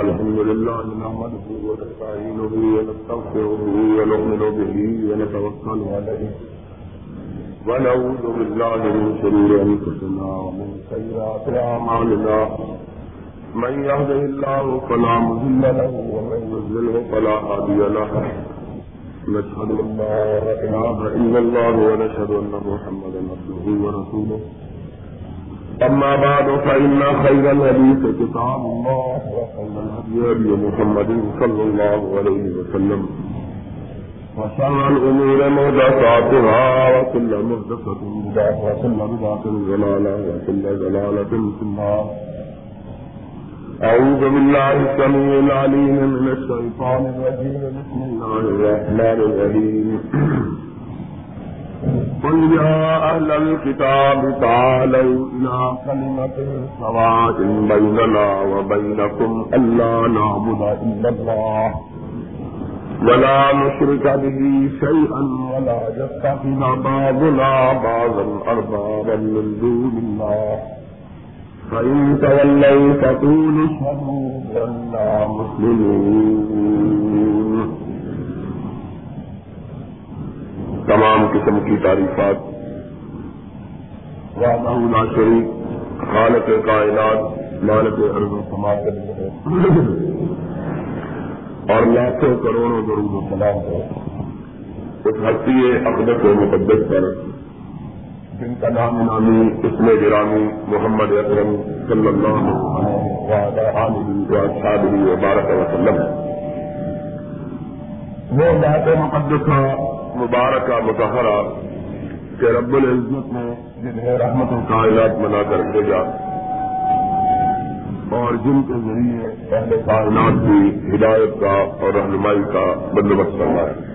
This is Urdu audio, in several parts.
الحمد لله نحمده ونستعينه ونستغفره ونؤمن به ونتوكل عليه. ونعوذ بالله من شرور انفسنا ومن سيئات اعمالنا من يهده الله فلا مضل له ومن يضلله فلا هادي له. نشهد ان لا اله الا الله ونشهد ان محمدا عبده ورسوله. أما بعد، فإن خير الحديث كتاب الله، وخير الهدي محمد صلى الله عليه وسلم. وشر الأمور محدثاتها، وكل محدثة بدعة، وكل بدعة ضلالة، وكل ضلالة في النار. أعوذ بالله السميع العليم من الشيطان الرجيم. بسم الله الرحمن الرحيم. قل يا أهل الكتاب تعالوا إلى كلمة سواء بيننا وبينكم ألا نعبد إلا الله ولا نشرك به شيئا ولا يتخذ بعضنا بعضا أربابا من دون الله فإن تولوا فقولوا اشهدوا بأننا مسلمون تمام قسم کی تعریفات۔ وعدہ لا شریک، خالق کائنات، مالک ارض و سما کے لیے اور لاکھوں کروڑوں ضرور و سلام ہو اس ہستی اقدت و مقدس پر۔ جن کا نام نامی اس میں گرامی محمد اکرم صلی اللہ علیہ وبارک وسلم وہ بات مقدسہ مبارکہ مظاہرہ کہ رب العزت نے جنہیں رحمت کائنات بنا کر بھیجا اور جن کے ذریعے اہل کائنات کی ہدایت کا اور رہنمائی کا بندوبست کرنا ہے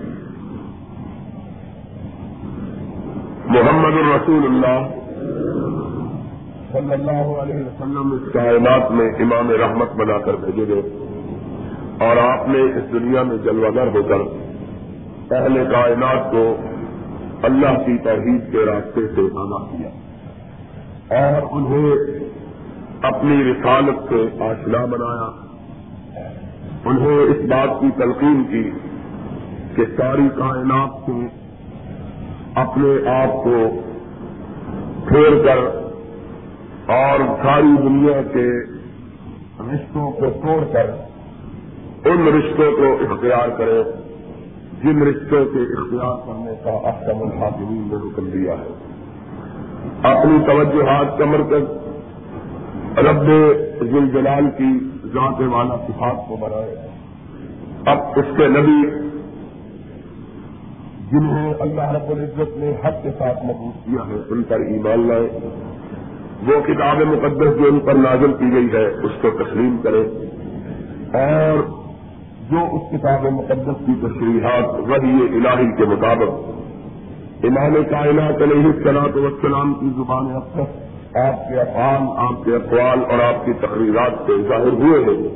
محمد الرسول اللہ صلی اللہ علیہ وسلم اس کائنات میں امام رحمت بنا کر بھیجے گئے اور آپ نے اس دنیا میں جلوگر ہو کر اہل کائنات کو اللہ کی توحید کے راستے سے آگاہ کیا اور انہیں اپنی رسالت سے آشنا بنایا۔ انہیں اس بات کی تلقین کی کہ ساری کائنات سے اپنے آپ کو پھیر کر اور ساری دنیا کے رشتوں کو توڑ کر ان رشتوں کو اختیار کرے۔ جن رشتوں کے اختیار کرنے کا احکم الحاکمین نے حکم دیا ہے۔ اپنی توجہات کا مرکز رب ذل جلال کی ذات والا صفات کو بنائے۔ اب اس کے نبی جنہیں اللہ رب العزت نے حق کے ساتھ محبوب کیا ہے، ان پر ایمان لائے۔ وہ کتاب مقدس جو ان پر نازل کی گئی ہے، اس کو تسلیم کرے۔ اور جو اس کتاب مقدس کی تشریحات وحی الہی کے مطابق امام کائنات علیہ السلاط وسلام کی زبان اکثر آپ کے افعال، آپ کے اقوال اور آپ کی تقریرات سے ظاہر ہوئے ہیں،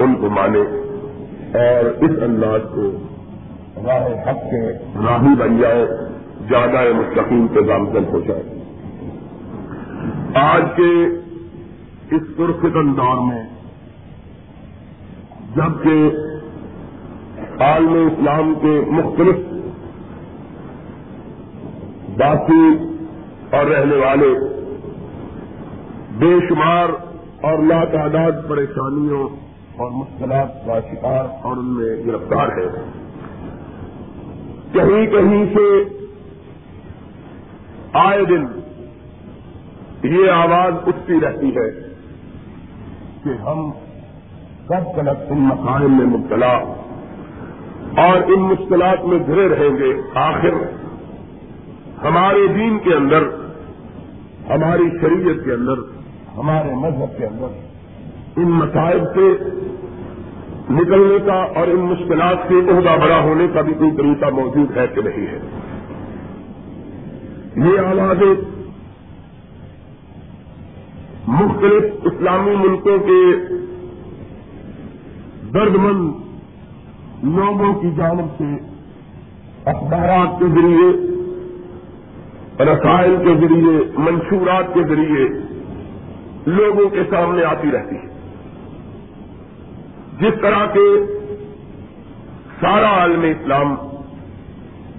ان کو مانے اور اس انداز کو راہ حق کے راہی بن جائے زیادہ مستقیم کے گامزن ہو جائے۔ آج کے اس پرفتن دور میں جبکہ عالم اسلام کے مختلف باقی اور رہنے والے بے شمار اور لاتعداد پریشانیوں اور مشکلات کا شکار اور ان میں گرفتار ہے کہیں کہیں سے آئے دن یہ آواز اٹھتی رہتی ہے کہ ہم کب تک ان مسائل میں مبتلا۔ اور ان مشکلات میں گھرے رہیں گے۔ آخر، ہمارے دین کے اندر، ہماری شریعت کے اندر، ہمارے مذہب کے اندر، ان مسائل سے نکلنے کا اور ان مشکلات سے عہدہ بڑا ہونے کا بھی کوئی طریقہ موجود ہے کہ نہیں ہے۔ یہ آواز مختلف اسلامی ملکوں کے درد مند لوگوں کی جانب سے اخبارات کے ذریعے، رسائل کے ذریعے، منشورات کے ذریعے لوگوں کے سامنے آتی رہتی ہے۔ جس طرح کے سارا عالم اسلام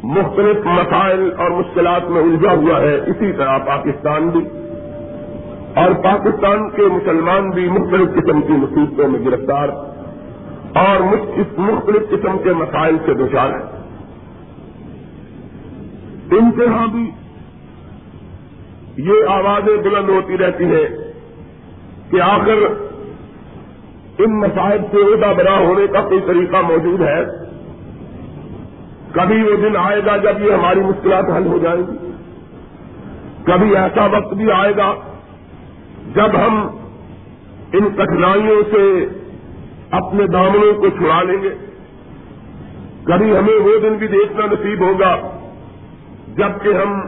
مختلف مسائل اور مشکلات میں الجھا ہوا ہے، اسی طرح پاکستان بھی۔ اور پاکستان کے مسلمان بھی مختلف قسم کی مصیبتوں میں گرفتار۔ اور مختلف قسم کے مسائل سے دچار ہیں انتہا بھی یہ آوازیں بلند ہوتی رہتی ہیں کہ آخر ان مسائل سے عہدہ بنا ہونے کا کوئی طریقہ موجود ہے۔ کبھی وہ دن آئے گا جب یہ ہماری مشکلات حل ہو جائیں گی۔ کبھی ایسا وقت بھی آئے گا جب ہم ان کٹھنائیوں سے اپنے دامنوں کو چھڑا لیں گے۔ کبھی ہمیں وہ دن بھی دیکھنا نصیب ہوگا جبکہ ہم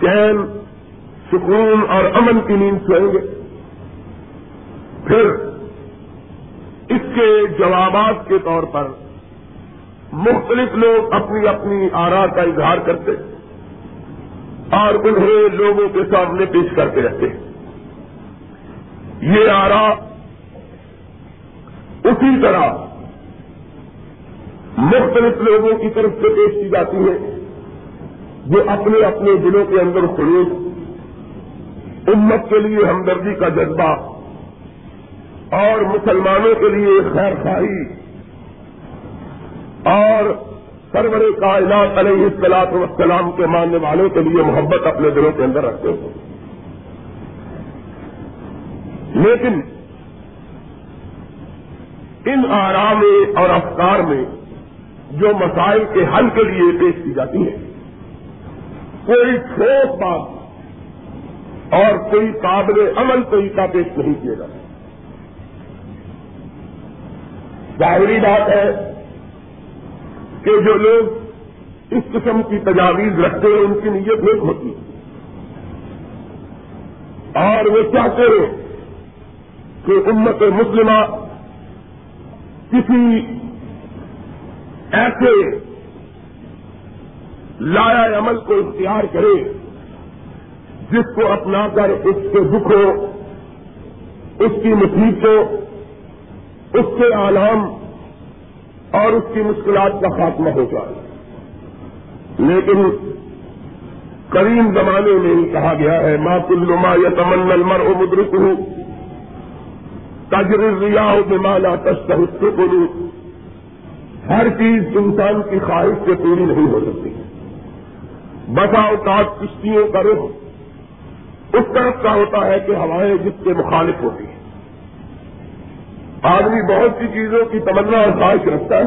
چین، سکون اور امن کی نیند سوئیں گے۔ پھر اس کے جوابات کے طور پر مختلف لوگ اپنی اپنی آرا کا اظہار کرتے اور انہیں لوگوں کے سامنے پیش کرتے رہتے۔ یہ آرا اسی طرح مختلف لوگوں کی طرف سے پیش کی جاتی ہے جو اپنے اپنے دلوں کے اندر خلوص امت کے لیے ہمدردی کا جذبہ اور مسلمانوں کے لیے خیر خواہی اور سرور کائنات علیہ السلاط وسلام کے ماننے والوں کے لیے محبت اپنے دلوں کے اندر رکھتے ہیں۔ لیکن ان آرام اور افکار میں جو مسائل کے حل کے لیے پیش کی جاتی ہے کوئی ٹھوس بات اور کوئی قابل عمل طریقہ پیش نہیں کیے گا۔ ظاہری بات ہے کہ جو لوگ اس قسم کی تجاویز رکھتے ہیں، ان کی نیت نہیں ہوتی اور وہ چاہتے ہیں کہ امت مسلمہ کسی ایسے لایا عمل کو اختیار کرے جس کو اپنا کر اس کے دکھوں اس کی مصیبتوں اس کے عالم اور اس کی مشکلات کا خاتمہ ہو جائے۔ لیکن کریم زمانے میں ہی کہا گیا ہے ماں کلما یا تمن المر و مدرک ہوں تجر ریا مالا تشتہ بولوں ہر چیز انسان کی خواہش سے پوری نہیں ہو سکتی۔ بسا اوقات کشتیوں کا رخ اس طرف کا ہوتا ہے کہ ہوائیں جس کے مخالف ہوتی ہیں۔ آدمی بہت سی چیزوں کی تمنا اور خواہش رکھتا ہے،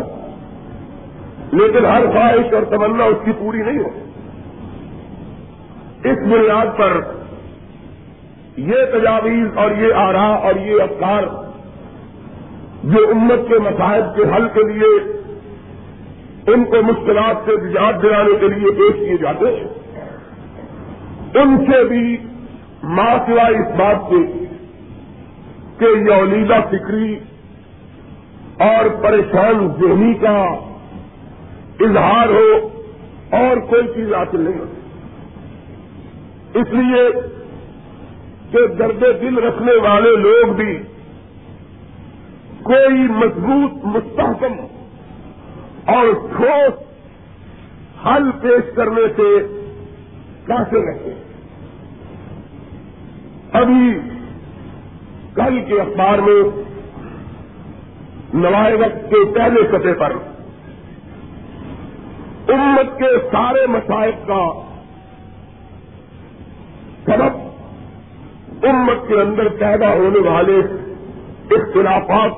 لیکن ہر خواہش اور تمنا اس کی پوری نہیں ہو اس بنیاد پر یہ تجاویز اور یہ آرا اور یہ افکار جو امت کے مسائل کے حل کے لیے، ان کو مشکلات سے نجات دلانے کے لیے پیش کیے جاتے ہیں۔ ان سے بھی ماں سوائے اس بات سے کہ یولیدہ فکری اور پریشان ذہنی کا اظہار ہو اور کوئی چیز حاصل نہیں ہوتی۔ اس لیے کہ درد دل رکھنے والے لوگ بھی کوئی مضبوط مستحکم اور ٹھوس حل پیش کرنے سے کیسے رہتے ابھی کل کے اخبار میں نوائے وقت کے پہلے سطح پر امت کے سارے مسائل کا سبب امت کے اندر پیدا ہونے والے اختلافات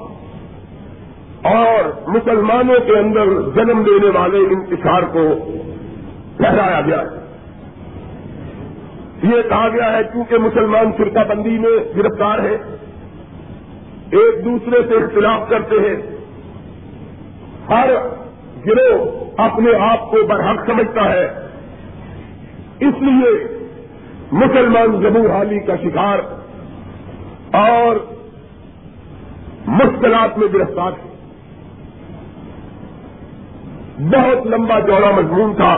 اور مسلمانوں کے اندر جنم دینے والے انتشار کو ٹھہرایا گیا۔ ہے یہ کہا گیا ہے کیونکہ مسلمان فرقہ بندی میں گرفتار ہے ایک دوسرے سے اختلاف کرتے ہیں۔ ہر گروہ اپنے آپ کو برحق سمجھتا ہے۔ اس لیے مسلمان جموں حالی کا شکار اور مشکلات میں گرفتار ہے۔ بہت لمبا چوڑا مضمون تھا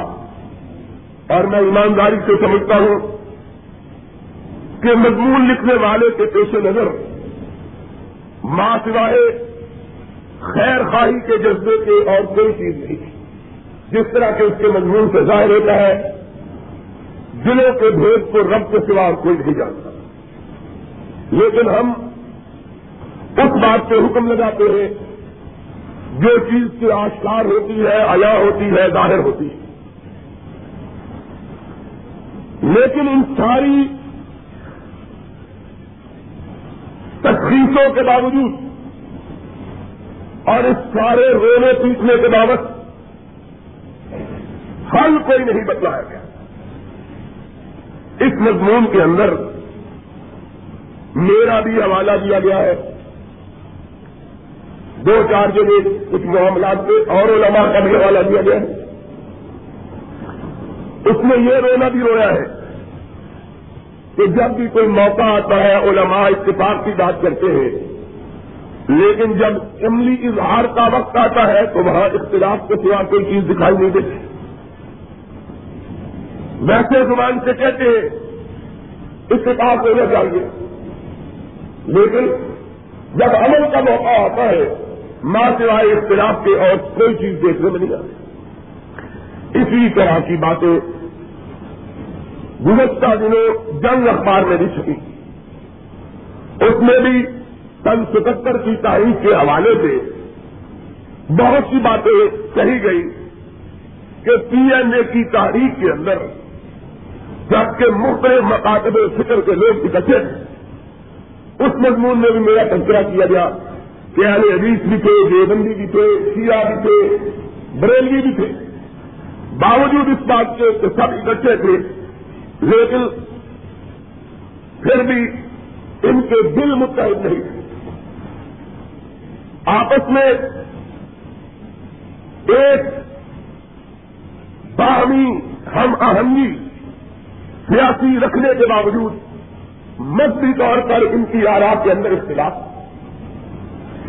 اور میں ایمانداری سے سمجھتا ہوں کہ مضمون لکھنے والے کے پیش نظر ماں سوائے خیر خواہی کے جذبے کے اور کوئی چیز نہیں۔ جس طرح کے اس کے مضمون سے ظاہر ہوتا ہے دلوں کے بھید کو رب کے سوا کوئی نہیں جانتا۔ لیکن ہم اس بات پہ حکم لگاتے ہیں، جو چیز کی آشکار ہوتی ہے عیا ہوتی ہے، ظاہر ہوتی ہے۔ لیکن ان ساری تخلیصوں کے باوجود اور اس سارے رونے پیٹنے کے بابت حل کوئی نہیں بتلایا گیا۔ اس مضمون کے اندر میرا بھی حوالہ دیا گیا ہے۔ دو چار جگہ کچھ معاملات کے اور علماء کا بھی حوالہ دیا گیا ہے۔ اس میں یہ رونا بھی رویا ہے کہ جب بھی کوئی موقع آتا ہے، علماء اتفاق کی بات کرتے ہیں، لیکن جب عملی اظہار کا وقت آتا ہے تو وہاں اختلاف کے سوا کوئی چیز دکھائی نہیں دیتی۔ ویسے زبان سے کہتے ہیں اتفاق ہونا چاہیے لیکن جب عمل کا موقع آتا ہے ماں سوائے اختلاف کے اور کوئی چیز دیکھنے میں نہیں آتی۔ اسی طرح کی باتیں گزشتہ دنوں جنگ اخبار میں بھی چھپی۔ اس میں بھی سن ستہتر کی تاریخ کے حوالے سے بہت سی باتیں کہی گئی کہ پی این اے کی تاریخ کے اندر جبکہ مختلف مقاصد فکر کے لوگ اکٹھے تھے اس مضمون میں بھی میرا تذکرہ کیا گیا کہ اہل حدیث بھی تھے، دیوبندی بھی تھے، شیعہ بھی تھے، بریلوی بھی تھے۔ باوجود اس بات کے کہ سب اکٹھے تھے، لیکن پھر بھی ان کے دل متحد نہیں۔ تھے آپس میں ایک باہمی ہم آہنگی سیاسی رکھنے کے باوجود مذہبی طور پر ان کی آرات کے اندر اختلاف۔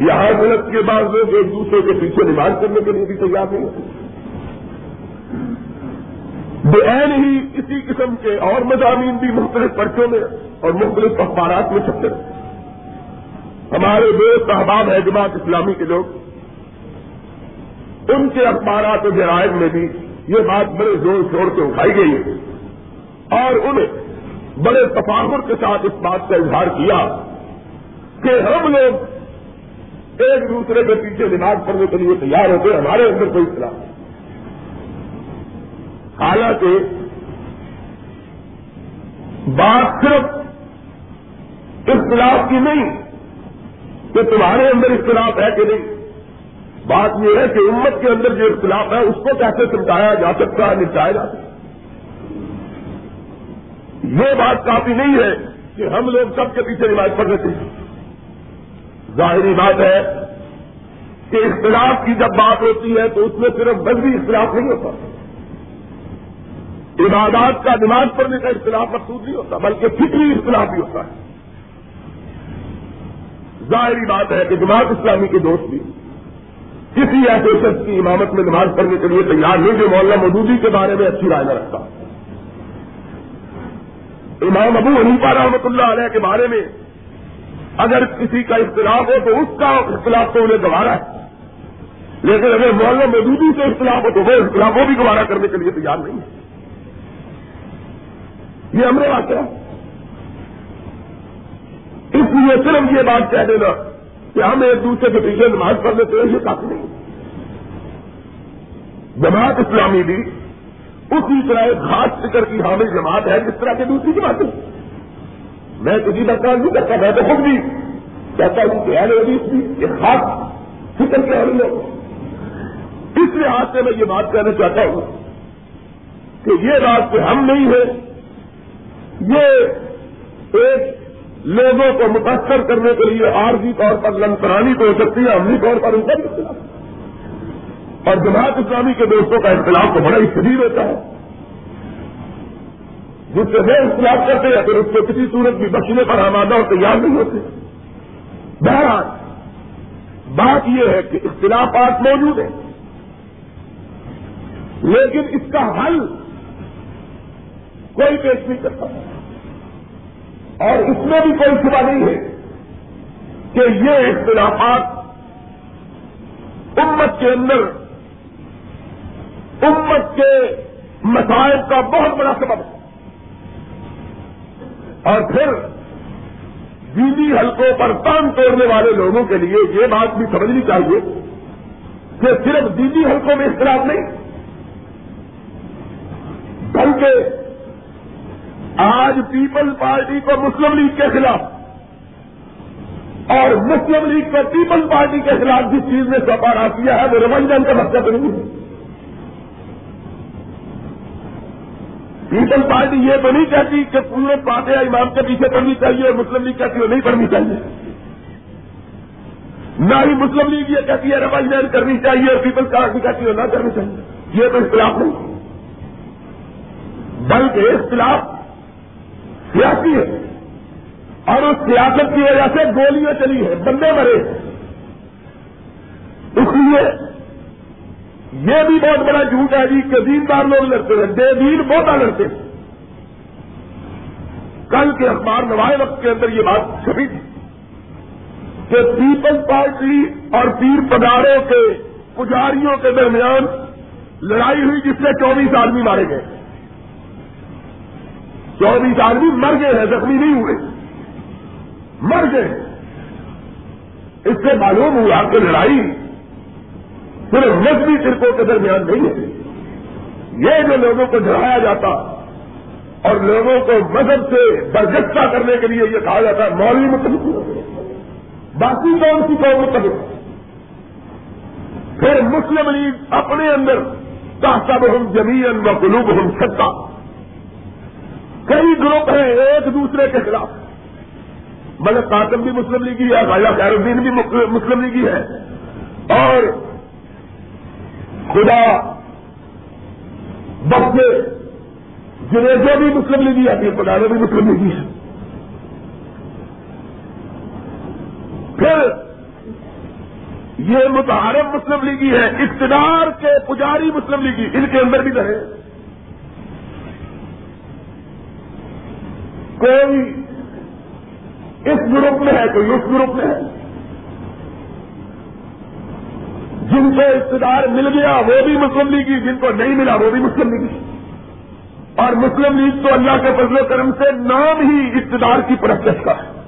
یہاں ملک کے بعد لوگ ایک دوسرے کے پیچھے نماز کرنے کے لیے بھی تیار نہیں ہوتے۔ بے ہی اسی قسم کے اور مضامین بھی مختلف پرچوں میں اور مختلف اخبارات میں چھپتے رہتے ہمارے دوست احباب ہے جماعت اسلامی کے لوگ، ان کے اخبارات و جرائد میں بھی یہ بات بڑے زور شور سے اٹھائی گئی ہے۔ اور انہیں بڑے تفاخر کے ساتھ اس بات کا اظہار کیا کہ ہم لوگ ایک دوسرے کے پیچھے نماز پڑھنے کے لیے تیار ہوتے ہمارے اندر کوئی اطلاع حالانکہ بات صرف اختلاف کی نہیں کہ تمہارے اندر اختلاف ہے کہ نہیں۔ بات یہ ہے کہ امت کے اندر جو اختلاف ہے، اس کو کیسے سمجھایا جا سکتا ہے نپٹایا جا سکتا یہ بات کافی نہیں ہے کہ ہم لوگ سب کے پیچھے رواج پڑھ لیتے ہیں۔ ظاہری بات ہے کہ اختلاف کی جب بات ہوتی ہے تو اس میں صرف مذہبی اختلاف نہیں ہوتا۔ عبادات کا نماز پڑھنے کا اختلاف مقصود نہیں ہوتا، بلکہ فکری اختلاف بھی ہوتا ہے۔ ظاہری بات ہے کہ جماعت اسلامی کے دوست بھی کسی ایسے شخص کی امامت میں نماز پڑھنے کے لیے تیار نہیں، جو مولانا مودودی کے بارے میں اچھی رائے نہ رکھتا۔ امام ابو حنیفہ رحمۃ اللہ علیہ کے بارے میں اگر کسی کا اختلاف ہو تو اس کا اختلاف تو انہیں گوارا ہے۔ لیکن اگر مولانا مودودی سے اختلاف ہو تو وہ اختلاف وہ بھی گوارا کرنے کے لیے تیار نہیں ہے۔ یہ ہمارے واقعہ اس لیے صرف یہ بات کہہ دینا کہ ہم ایک دوسرے کے پیچھے نماز پڑھ لیتے ہیں یہ کافی نہیں۔ جماعت اسلامی بھی اسی طرح ایک خاص فکر کی حامل جماعت ہے، جس طرح کی دوسری جماعت میں کسی جی بتا نہیں کرتا، میں تو خود بھی کہتا ہوں کہ اہل حدیث بھی ایک خاص فکر کے حامل ہے اس لحاظ سے میں یہ بات کہنا چاہتا ہوں کہ یہ بات کہ ہم نہیں ہیں، یہ ایک لوگوں کو متاثر کرنے کے لیے عارضی طور پر لنکرانی تو ہو سکتی ہے، عملی طور پر ان کا بھی اختلاف۔ اور جماعت اسلامی کے دوستوں کا اختلاف تو بڑا ہی شدید ہوتا ہے۔ جس سے وہ اختلاف کرتے ہیں، پھر اس کو کسی صورت بھی بچنے پر آمادہ اور تیار نہیں ہوتے۔ بہرحال، بات یہ ہے کہ اختلافات موجود ہیں۔ لیکن اس کا حل کوئی پیش نہیں کرتا۔ اور اس میں بھی کوئی شبہ نہیں ہے کہ یہ اختلافات امت کے اندر امت کے مسائل کا بہت بڑا سبب ہے۔ اور پھر دینی حلقوں پر کام توڑنے والے لوگوں کے لیے یہ بات بھی سمجھنی چاہیے کہ صرف دینی حلقوں میں اختلاف نہیں، بلکہ آج پیپل پارٹی کو مسلم لیگ کے خلاف اور مسلم لیگ کو پیپل پارٹی کے خلاف جس چیز نے سپارا کیا ہے، وہ رمنجن کا مقصد نہیں ہے۔ پیپل پارٹی یہ تو نہیں کہتی کہ پورے پاتے امام کے پیچھے پڑھنی چاہیے اور مسلم لیگ کہتی ہے نہیں پڑھنی چاہیے۔ نہ ہی مسلم لیگ یہ کہتی ہے رواج کرنی چاہیے اور پیپلز پارٹی کہتی ہے نہ کرنی چاہیے۔ یہ تو اختلاف نہیں۔ بلکہ اختلاف سیاسی ہے۔ اور اس سیاست کی وجہ سے گولیاں چلی ہیں، بندے مرے۔ اس لیے یہ بھی بہت بڑا جھوٹ ہے جی کہ دیندار لوگ لڑتے ہیں بے دین بہت لڑتے ہیں۔ کل کے اخبار نوائے وقت کے اندر یہ بات چھپی تھی کہ پیپل پارٹی اور پیر پداروں کے پجاریوں کے درمیان لڑائی ہوئی جس سے چوبیس آدمی مارے گئے۔ چوبیس آدمی مر گئے ہیں، زخمی نہیں ہوئے۔ مر گئے۔ اس سے معلوم ہوا کہ لڑائی صرف مذہبی فرقوں کے درمیان نہیں ہے یہ جو لوگوں کو ڈرایا جاتا اور لوگوں کو مذہب سے برجستہ کرنے کے لیے یہ کہا جاتا ہے، مولوی متعلق باقی کون سی قوم متعلق پھر مسلم لیگ اپنے اندر تاثب ہم زمین و قلوب ہم ستا کئی گروپ ہیں ایک دوسرے کے خلاف۔ مگر قاسم بھی مسلم لیگی ہے خواجہ خیر الدین بھی مسلم لیگی ہے۔ اور خدا بخشے جنیزوں بھی مسلم لیگی آتی ہے پٹانوں بھی مسلم لیگی ہے پھر یہ متحرم مسلم لیگی ہے، اقتدار کے پجاری مسلم لیگی، ان کے اندر بھی رہے۔ کوئی اس گروپ میں ہے، کوئی اس گروپ میں ہے۔ جن کو اقتدار مل گیا وہ بھی مسلم لیگی جن کو نہیں ملا وہ بھی مسلم لیگی اور مسلم لیگ تو اللہ کے فضل و کرم سے نام ہی اقتدار کی پرستش کا ہے۔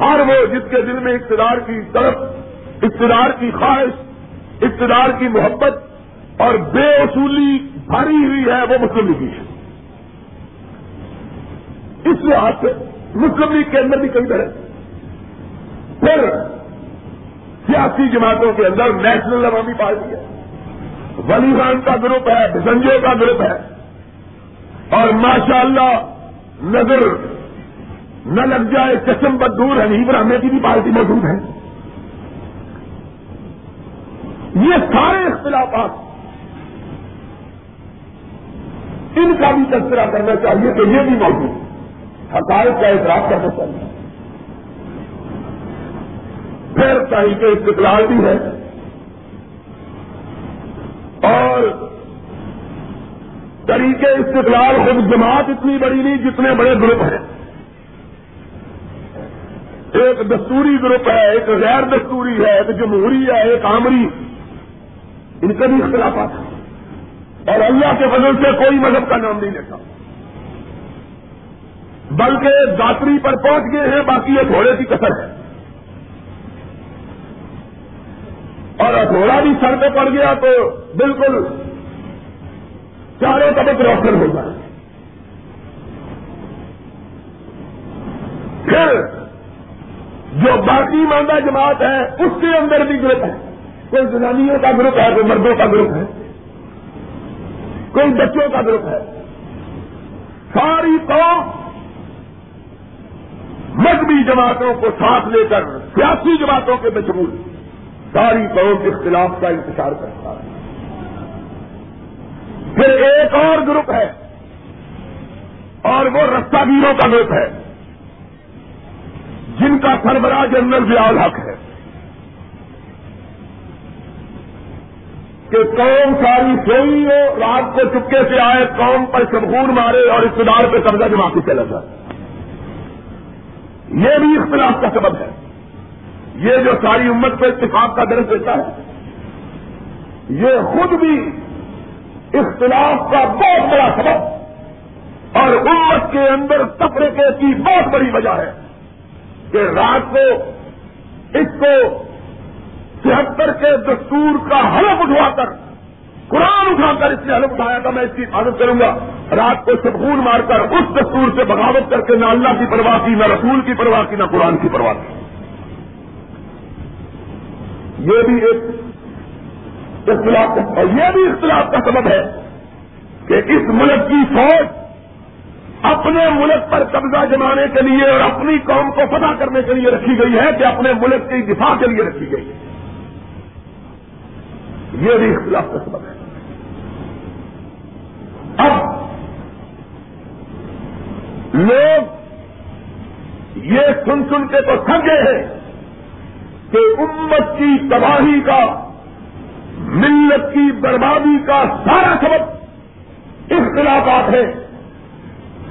ہر وہ جس کے دل میں اقتدار کی طرف، اقتدار کی خواہش، اقتدار کی محبت اور بے اصولی بھری ہوئی ہے وہ مسلم لیگی ہے۔ اس لحاظ سے مسلم لیگ کے اندر بھی کئی طرح۔ پھر سیاسی جماعتوں کے اندر نیشنل عوامی پارٹی ہے۔ ولی خان کا گروپ ہے بسنجو کا گروپ ہے۔ اور ماشاء اللہ نظر نہ لگ جائے چشم بدور حنیف رحمے کی بھی پارٹی موجود ہے۔ یہ سارے اختلافات ان کا بھی تذکرہ کرنا چاہیے کہ یہ بھی موجود حقائق کا اعتراف کرنا چاہیے۔ پھر تحریک استقلال بھی ہے اور طریقے استقلال خود جماعت اتنی بڑی نہیں جتنے بڑے گروپ ہیں۔ ایک دستوری گروپ ہے، ایک غیر دستوری ہے، ایک جمہوری ہے، ایک آمری۔ ان کے بھی اختلافات ہیں۔ اور اللہ کے فضل سے کوئی مذہب کا نام نہیں لیتا۔ بلکہ داتری پر پہنچ گئے ہیں، باقی یہ گھوڑے کی کثر ہے۔ اور اٹھوڑا بھی سر پہ پڑ گیا تو بالکل چاروں طبق روشن ہو جائے پھر جو باقی ماندہ جماعت ہے، اس کے اندر بھی گروپ ہے۔ کوئی زنانیوں کا گروپ ہے، کوئی مردوں کا گروپ ہے۔ کوئی بچوں کا گروپ ہے۔ ساری قوم مذہبی جماعتوں کو ساتھ لے کر سیاسی جماعتوں کے مجبور ساری قوم کے خلاف کا انتظار کرتا ہے۔ پھر ایک اور گروپ ہے۔ اور وہ رستہ گیروں کا گروپ ہے۔ جن کا سربراہ جنرل ضیاء حق ہے۔ کہ قوم ساری سوئی ہو، رات کو چپکے سے آئے، قوم پر شبخور مارے اور اقتدار پہ قبضہ جما کے چلا جائے یہ بھی اختلاف کا سبب ہے۔ یہ جو ساری امت کو اتفاق کا درج دیتا ہے، یہ خود بھی اختلاف کا بہت بڑا سبب اور امت کے اندر تفریقے کی بہت بڑی وجہ ہے کہ رات کو اس کو چھہتر کے دستور کا حلف اٹھوا کر، قرآن اٹھا کر اس نے حلف اٹھایا تھا، میں اس کی حفاظت کروں گا۔ رات کو سبخون مار کر اس دستور سے بغاوت کر کے نہ اللہ کی پرواہ کی، نہ رسول کی پرواہ کی، نہ قرآن کی پرواہ کی۔ یہ بھی ایک اختلاف اور یہ بھی اختلاف کا سبب ہے کہ اس ملک کی فوج اپنے ملک پر قبضہ جمانے کے لیے اور اپنی قوم کو فتح کرنے کے لیے رکھی گئی ہے کہ اپنے ملک کی دفاع کے لیے رکھی گئی ہے۔ یہ بھی اختلاف کا سبب ہے۔ اب لوگ یہ سن سن کے تو سمجھے ہیں کہ امت کی تباہی کا، ملت کی بربادی کا سارا سبب اختلافات ہے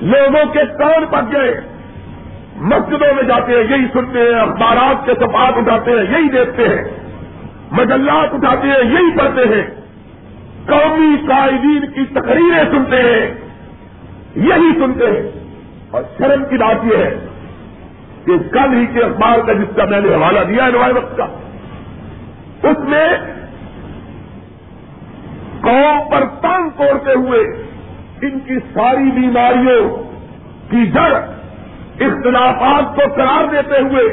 لوگوں کے کان پک گئے۔ مسجدوں میں جاتے ہیں، یہی سنتے ہیں، اخبارات کے سفات اٹھاتے ہیں، یہی دیکھتے ہیں۔ مجلات اٹھاتے ہیں، یہی پڑھتے ہیں۔ قومی قائدین کی تقریریں سنتے ہیں، یہی سنتے ہیں۔ اور شرم کی بات یہ ہے کہ کل ہی کے اخبار کا جس کا میں نے حوالہ دیا ہے وقت کا، اس میں قوم پر تنگ توڑتے ہوئے ان کی ساری بیماریوں کی جڑ، اختلافات کو قرار دیتے ہوئے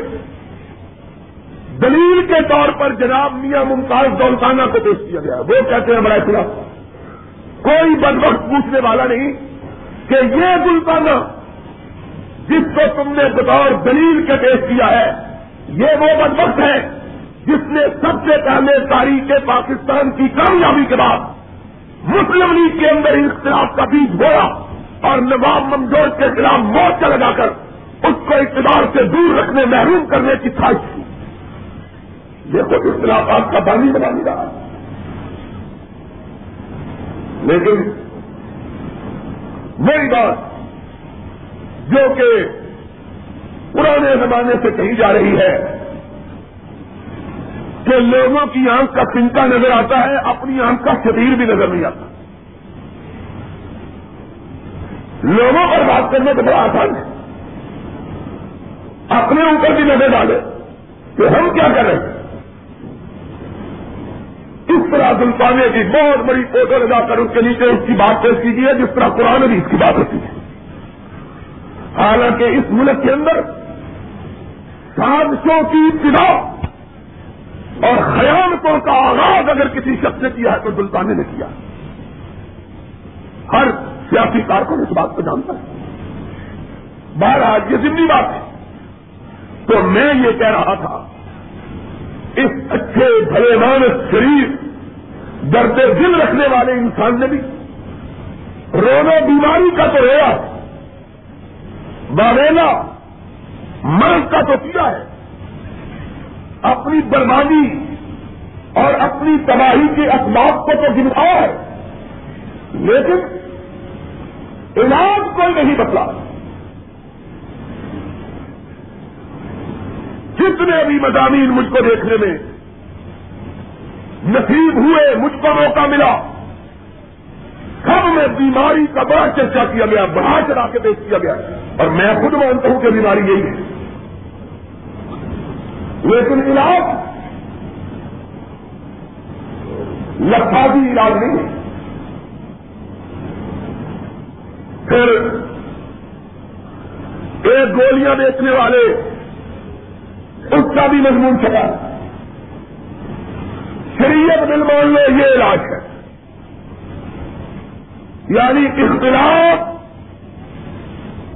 دلیل کے طور پر جناب میاں ممتاز دولتانہ کو پیش کیا گیا۔ وہ کہتے ہیں بڑا خلاف کوئی بدبخت پوچھنے والا نہیں کہ یہ دلتانہ جس کو تم نے بطور دلیل کے پیش کیا ہے، یہ وہ بدبخت ہے جس نے سب سے پہلے تاریخ پاکستان کی کامیابی کے بعد مسلم لیگ کے اندر اختلاف کا بیج بویا اور نواب ممدور کے خلاف مورچہ لگا کر اس کو اقتدار سے دور رکھنے، محروم کرنے کی خواہش تھی یہ خود اختلافات کا پانی بنا نہیں رہا۔ لیکن میری بات جو کہ پرانے زمانے سے کہی جا رہی ہے کہ لوگوں کی آنکھ کا چنتا نظر آتا ہے، اپنی آنکھ کا شریر بھی نظر نہیں آتا۔ لوگوں پر بات کرنے تو بڑا آسان ہے۔ اپنے اوپر بھی نظر ڈالے کہ ہم کیا کر رہے ہیں۔ اس طرح دلپانے کی بہت بڑی فوٹو لگا کر اس کے نیچے اس کی بات پیش کیجیے، جس طرح قرآن بھی اس کی بات ہوتی ہے۔ حالانکہ اس ملک کے اندر سازشوں کی ابتدا اور خیالتوں کا آغاز اگر کسی شخص نے کیا ہے تو دلتانے نے کیا ہر سیاسی کارکن اس بات کو جانتا ہے۔ بہرحال یہ ضمنی بات ہے۔ تو میں یہ کہہ رہا تھا، اس اچھے بھلے مان شریر، درد دل رکھنے والے انسان نے بھی، رونا بیماری کا تو رویا باویلا، مرض کا تو کیا ہے۔ اپنی بربادی اور اپنی تباہی کے اسباب کو تو گنتا ہے۔ لیکن علاج کوئی نہیں بتلا۔ جتنے بھی مضامین مجھ کو دیکھنے میں نصیب ہوئے، مجھ کو موقع ملا۔ سب میں بیماری کا بڑا چرچا کیا گیا، بڑا چلا کے پیش کیا گیا۔ اور میں خود مانتا ہوں کہ بیماری یہی ہے۔ لیکن علاج لفاظی علاج نہیں ہے۔ پھر ایک گولیاں بیچنے والے اس کا بھی مضمون چلا شریعت دل مان لو، یہ علاج ہے۔ یعنی اختلاف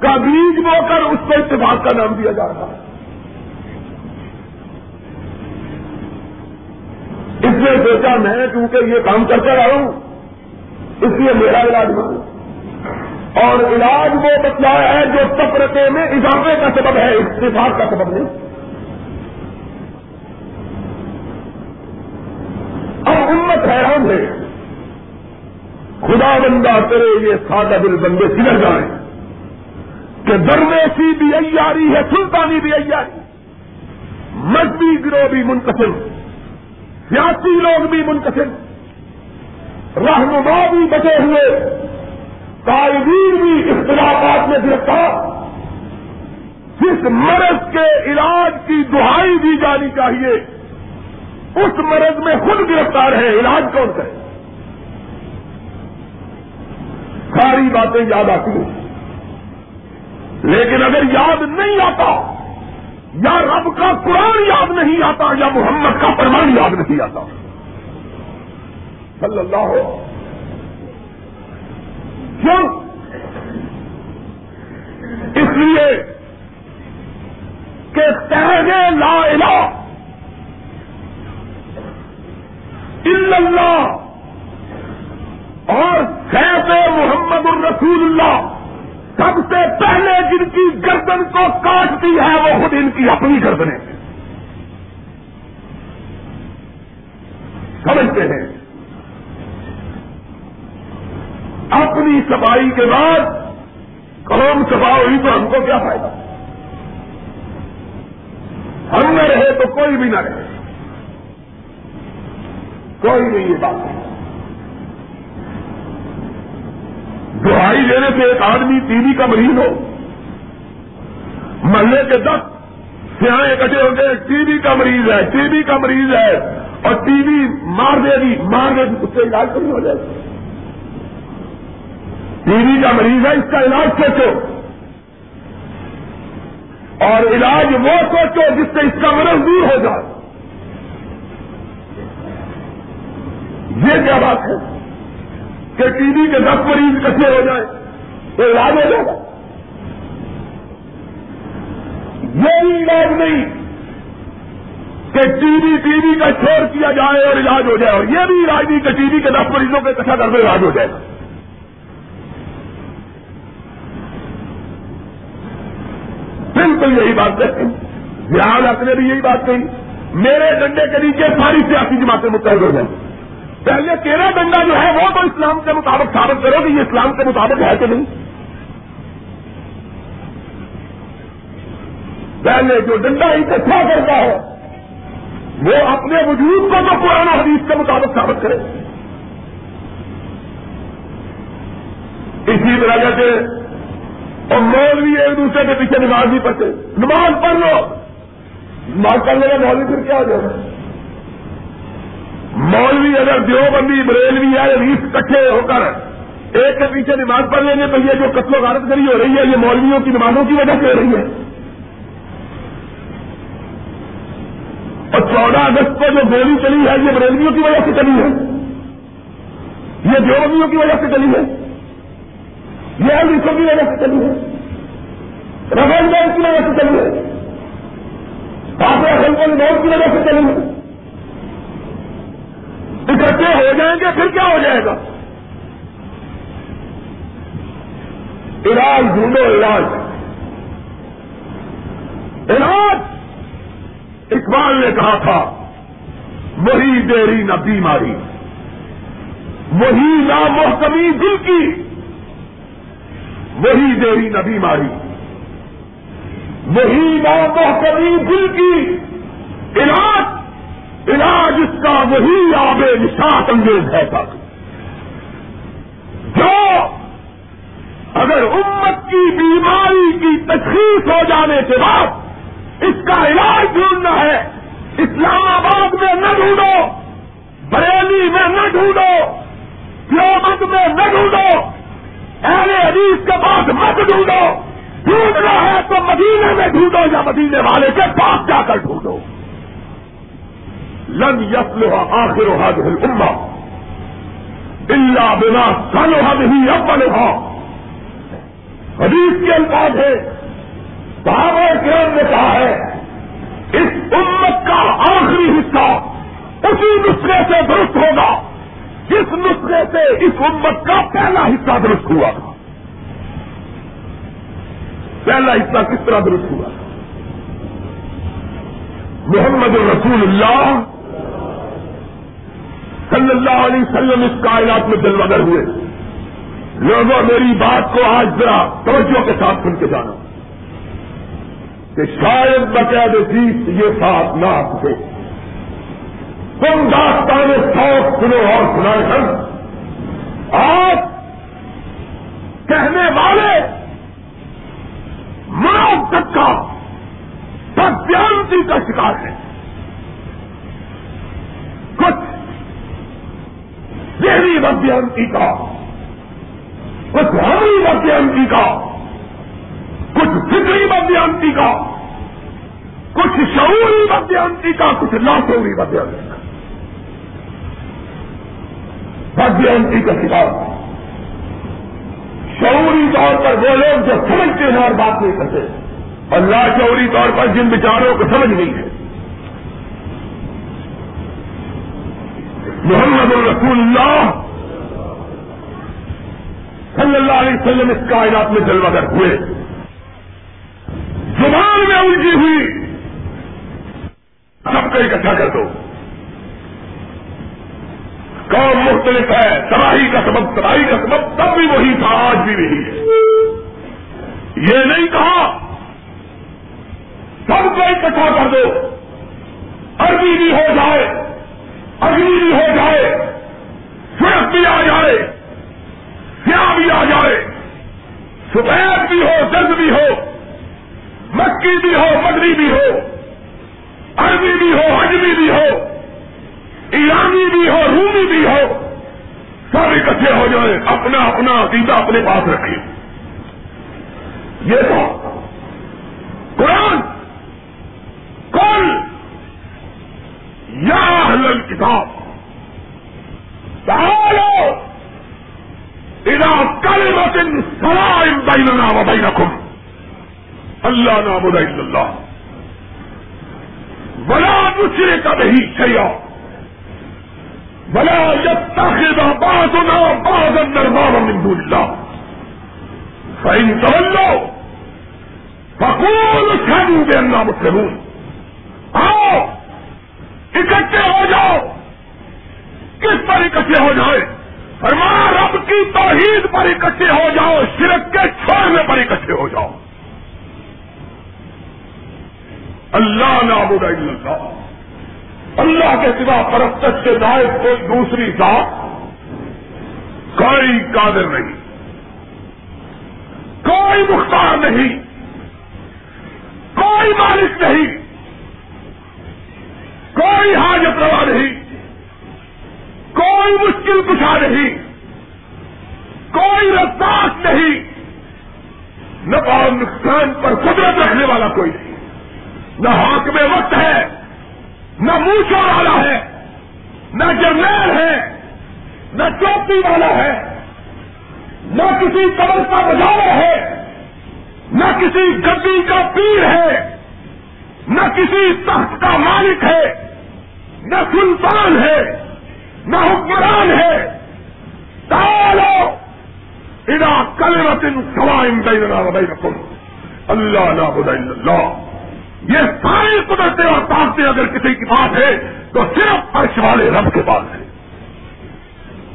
کا بیج بو کر اس کو اتفاق کا نام دیا جا رہا ہے۔ اس لیے سوچا میں کیونکہ یہ کام کرتا رہا ہوں، اس لیے میرا علاج مانوں اور علاج وہ بتلایا ہے جو تفرقے میں اضافے کا سبب ہے، اتفاق کا سبب نہیں۔ اب امت حیران ہے خدا بندہ کرے یہ سادہ دل بندے سدھر جائیں۔ کہ درویشی بھی ایاری ہے، سلطانی بھی ایاری۔ مذہبی گروہ بھی منقسم سیاسی لوگ بھی منقسم رہنما بھی بچے ہوئے۔ قائدین بھی اختلافات میں گرفتار۔ جس مرض کے علاج کی دہائی دی جانی چاہیے، اس مرض میں خود گرفتار ہے۔ علاج کون کرے؟ ساری باتیں یاد آتی ہیں۔ لیکن اگر یاد نہیں آتا، یا رب کا قرآن یاد نہیں آتا، یا محمد کا فرمان یاد نہیں آتا۔ صلی اللہ ہو کیوں؟ اس لیے کہ کہنے لا الہ الا اللہ اور سیف محمد الرسول اللہ، سب سے پہلے جن کی گردن کو کاٹتی ہے، وہ خود ان کی اپنی گردنیں سمجھتے ہیں؟ اپنی صفائی کے بعد قوم سفا ہوئی تو ہم کو کیا فائدہ؟ ہم نہ رہے تو کوئی بھی نہ رہے۔ کوئی نہیں یہ بات نہیں دہائی دینے سے ایک آدمی ٹی وی کا مریض ہو، محلے کے دس سیاح اکٹھے ہو گئے ٹی وی کا مریض ہے، ٹی وی کا مریض ہے، اور ٹی وی مار دے گی، مار دے گی، اس سے علاج نہیں ہو جائے گا۔ ٹی وی کا مریض ہے، اس کا علاج سوچو۔ اور علاج وہ سوچو جس سے اس کا مرض دور ہو جائے۔ یہ کیا بات ہے؟ کہ ٹی وی کے دس مریض کٹھے ہو جائیں۔ تو علاج ہو جائے یہ علاج نہیں کہ ٹی وی ٹی وی کا چھوڑ کیا جائے اور علاج ہو جائے، اور یہ بھی علاج نہیں کہ ٹی وی کے دس مریضوں کے اکٹھا کر دے علاج ہو جائے گا۔ بالکل یہی بات کہتے ہیں دھیان اپنے بھی یہی بات کہی۔ میرے ڈنڈے کے نیچے ساری سیاسی جماعتیں متحد ہو جائیں۔ پہلے تیرا ڈنڈا جو ہے وہ تو اسلام کے مطابق ثابت کرو کہ یہ اسلام کے مطابق ہے کہ نہیں۔ پہلے جو ڈنڈا اکٹھا کرتا ہے، وہ اپنے وجود کو تو پرانا حدیث کے مطابق ثابت کرے۔ اسی طرح سے اور مولوی ایک دوسرے کے پیچھے نماز نہیں پڑھتے۔ نماز پڑھ لو۔ نماز پڑھنے کا مولوی پھر کیا ہو جائے گا مولوی اگر دیوبندی بریلوی ہے ریس کٹھے ہو کر ایک کے پیچھے نماز پڑھ لیں گے یہ جو قتل و غارت کری ہو رہی ہے، یہ مولویوں کی نمازوں کی وجہ سے ہو رہی ہے۔ اور چودہ اگست کو جو گولی چلی ہے، یہ بریلویوں کی وجہ سے چلی ہے۔ یہ دیوبندیوں کی وجہ سے چلی ہے۔ یہ ریسوں کی وجہ سے چلی ہے۔ رفیل بینک کی وجہ سے چلی ہے۔ پاپا ہلکن بینک کی وجہ سے چلی ہے۔ اکٹھے ہو جائیں گے، پھر کیا ہو جائے گا؟ علاج ڈھونڈو، علاج۔ علاج! اقبال نے کہا تھا، وہی دیری نہ بیماری، وہی نہ محکمی دل کی، وہی دیری نہ بیماری، وہی نہ محکمی دل کی۔ علاج! علاج اس کا وہی آب نشاط انگیز ہے تک جو اگر امت کی بیماری کی تشخیص ہو جانے کے بعد اس کا علاج ڈھونڈنا ہے، اسلام آباد میں نہ ڈھونڈو، بریلی میں نہ ڈھونڈو پیومت میں نہ ڈھونڈو، اہل حدیث کے پاس مت ڈھونڈو۔ ڈھونڈنا ہے تو مدینے میں ڈھونڈو یا مدینے والے کے پاس جا کر ڈھونڈو۔ لن یسل آخر حد اما اللہ بنا سن حد ہی ابل حدیث کے الفاظ ہے، صحابہ کرم نے کہا ہے، اس امت کا آخری حصہ اسی نسخے سے درست ہوگا، جس نسخے سے اس امت کا پہلا حصہ درست ہوا۔ تھا پہلا حصہ کس طرح درست ہوا؟ محمد رسول اللہ صلی اللہ علیہ وسلم اس کائنات میں جلوگر ہوئے۔ لوگوں، میری بات کو آج ذرا توجہ کے ساتھ سن کے جانا۔ کہ شاید بقید جیت یہ ساتھ نہ آپ سے تم داستان سوچ سنو اور سنائے سن آپ کہنے والے منو تک کا بدیانتی کا شکار ہے کچھ ذہنی بدیانتی کا کچھ ہری بدیانتی کا کچھ فکری بدیانتی کا کچھ شعوری بدیانتی کا کچھ لاشعوری بدیانتی کا بدیانتی کا شکار شعوری طور پر وہ لوگ جو سمجھتے ہیں اور بات نہیں کرتے۔ اور لاشعوری طور پر جن بچاروں کو سمجھ نہیں ہے۔ محمد الرسول اللہ صلی اللہ علیہ وسلم اس کائنات میں جلوگر ہوئے۔ زبان میں الجھی ہوئی۔ سب کو اکٹھا کر دو۔ قوم مختلف ہے۔ تباہی کا سبب، تباہی کا سبب تب بھی وہی تھا، آج بھی وہی ہے۔ یہ نہیں کہا۔ سب کو اکٹھا کر دو۔ عربی بھی ہو جائے۔ اگنی بھی ہو جائے، سرخ بھی آ جائے، سیاہ بھی آ جائے، سفید بھی ہو درد بھی ہو، مکی بھی ہو مدری بھی ہو، عربی بھی ہو اجمی بھی ہو، ایرانی بھی ہو، رومی بھی ہو، سب اکٹھے ہو جائیں، اپنا اپنا عقیدہ اپنے پاس رکھیں۔ یہ تو قرآن کل اہل کتاب تعالوا الى كلمة سواء بيننا وبينكم اللہ نعبد الا اللہ ولا نشرك به شيئا، ولا يتخذ بعضنا بعضا اربابا من دون الله. فإن تولوا فقولوا اشهدوا بأننا مسلمون. اکٹھے ہو جاؤ۔ کس پر اکٹھے ہو جائے؟ فرما، رب کی توحید پر اکٹھے ہو جاؤ، شرک کے چھوڑنے پر اکٹھے ہو جاؤ۔ اللہ نابود اللہ۔ اللہ کے سوا پرست سے دائیں کوئی دوسری ذات، کوئی قادر نہیں۔ کوئی مختار نہیں۔ کوئی مالک نہیں۔ کوئی حاجت روا نہیں، کوئی مشکل کشا نہیں، کوئی رفتار نہیں، نہ اور نقصان پر قدرت رکھنے والا کوئی نہیں۔ نہ ہاک میں وقت ہے، نہ موچا والا ہے، نہ جرنیل ہے، نہ چوپی والا ہے۔ نہ کسی قبر کا بجاوا ہے، نہ کسی گدی کا پیر ہے، نہ کسی تخت کا مالک ہے۔ نہ سلطان ہے، نہ حکمران ہے۔ تالو ادا کلرتن سوائن بیننا وبینکم اللہ لا الا اللہ۔ یہ ساری قدرتیں اور طاقتیں اگر کسی کی پاس ہے تو صرف عرش والے رب کے پاس ہے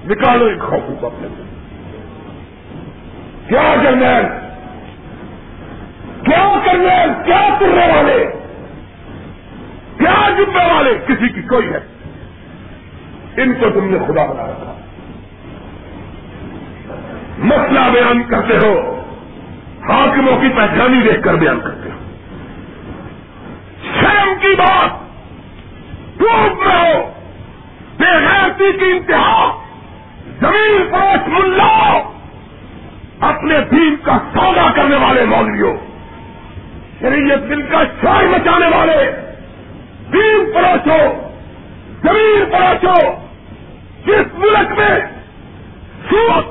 نکالو ایک خوف کو اپنے کیا جرنیل کیا کرنیل کیا کرنے والے؟ کیا ذمہ والے؟ کسی کی کوئی ہے۔ ان کو تم نے خدا بنایا تھا مسئلہ بیان کرتے ہو۔ حاکموں کی پہچانی دیکھ کر بیان کرتے ہو۔ شرم کی بات۔ ڈوب میں ہو۔ بے غیرتی کی انتہا۔ زمین پروش ملا۔ اپنے دین کا سودا کرنے والے مولویوں۔ شریعت دل کا شور مچانے والے۔ دین پروچو زمین پروچو جس ملک میں سوت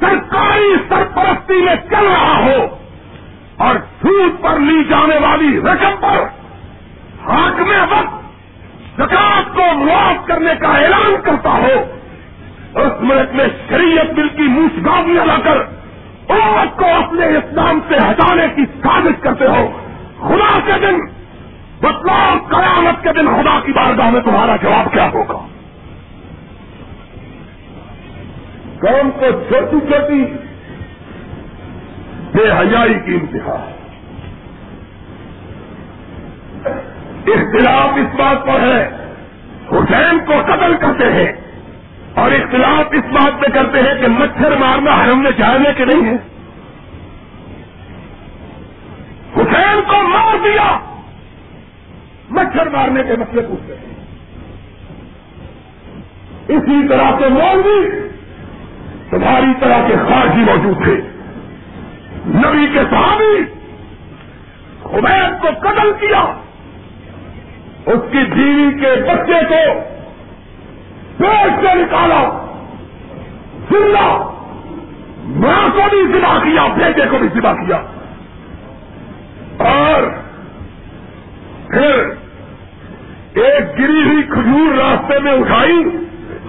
سرکاری سرپرستی میں چل رہا ہو اور سود پر لی جانے والی رقم پر حاک میں وقت زکات کو معاف کرنے کا اعلان کرتا ہو، اس ملک میں شریعت بل کی موس گاڑیاں لا کر عورت کو اپنے اسلام سے ہٹانے کی سازش کرتے ہو۔ خدا کے دن بتلاؤ قیامت کے دن خدا کی بارگاہ میں تمہارا جواب کیا ہوگا؟ قوم کو چھوٹی چھوٹی بے حیائی کی انتہا۔ اختلاف اس بات پر ہے، حسین کو قتل کرتے ہیں اور اختلاف اس بات پہ کرتے ہیں کہ مچھر مارنا حرم میں جانے کے نہیں ہے۔ حسین کو مار دیا۔ مچھر مارنے کے مسئلے پوچھتے ہیں۔ اسی طرح کے مولوی تمہاری طرح کے خارجی موجود تھے نبی کے صحابی عبید کو قتل کیا۔ اس کی بیوی کے بچے کو پیٹ سے نکالا۔ زندہ ماں کو بھی ذبح کیا، بیٹے کو بھی ذبح کیا۔ اور پھر ایک گری ہوئی کھجور راستے میں اٹھائی،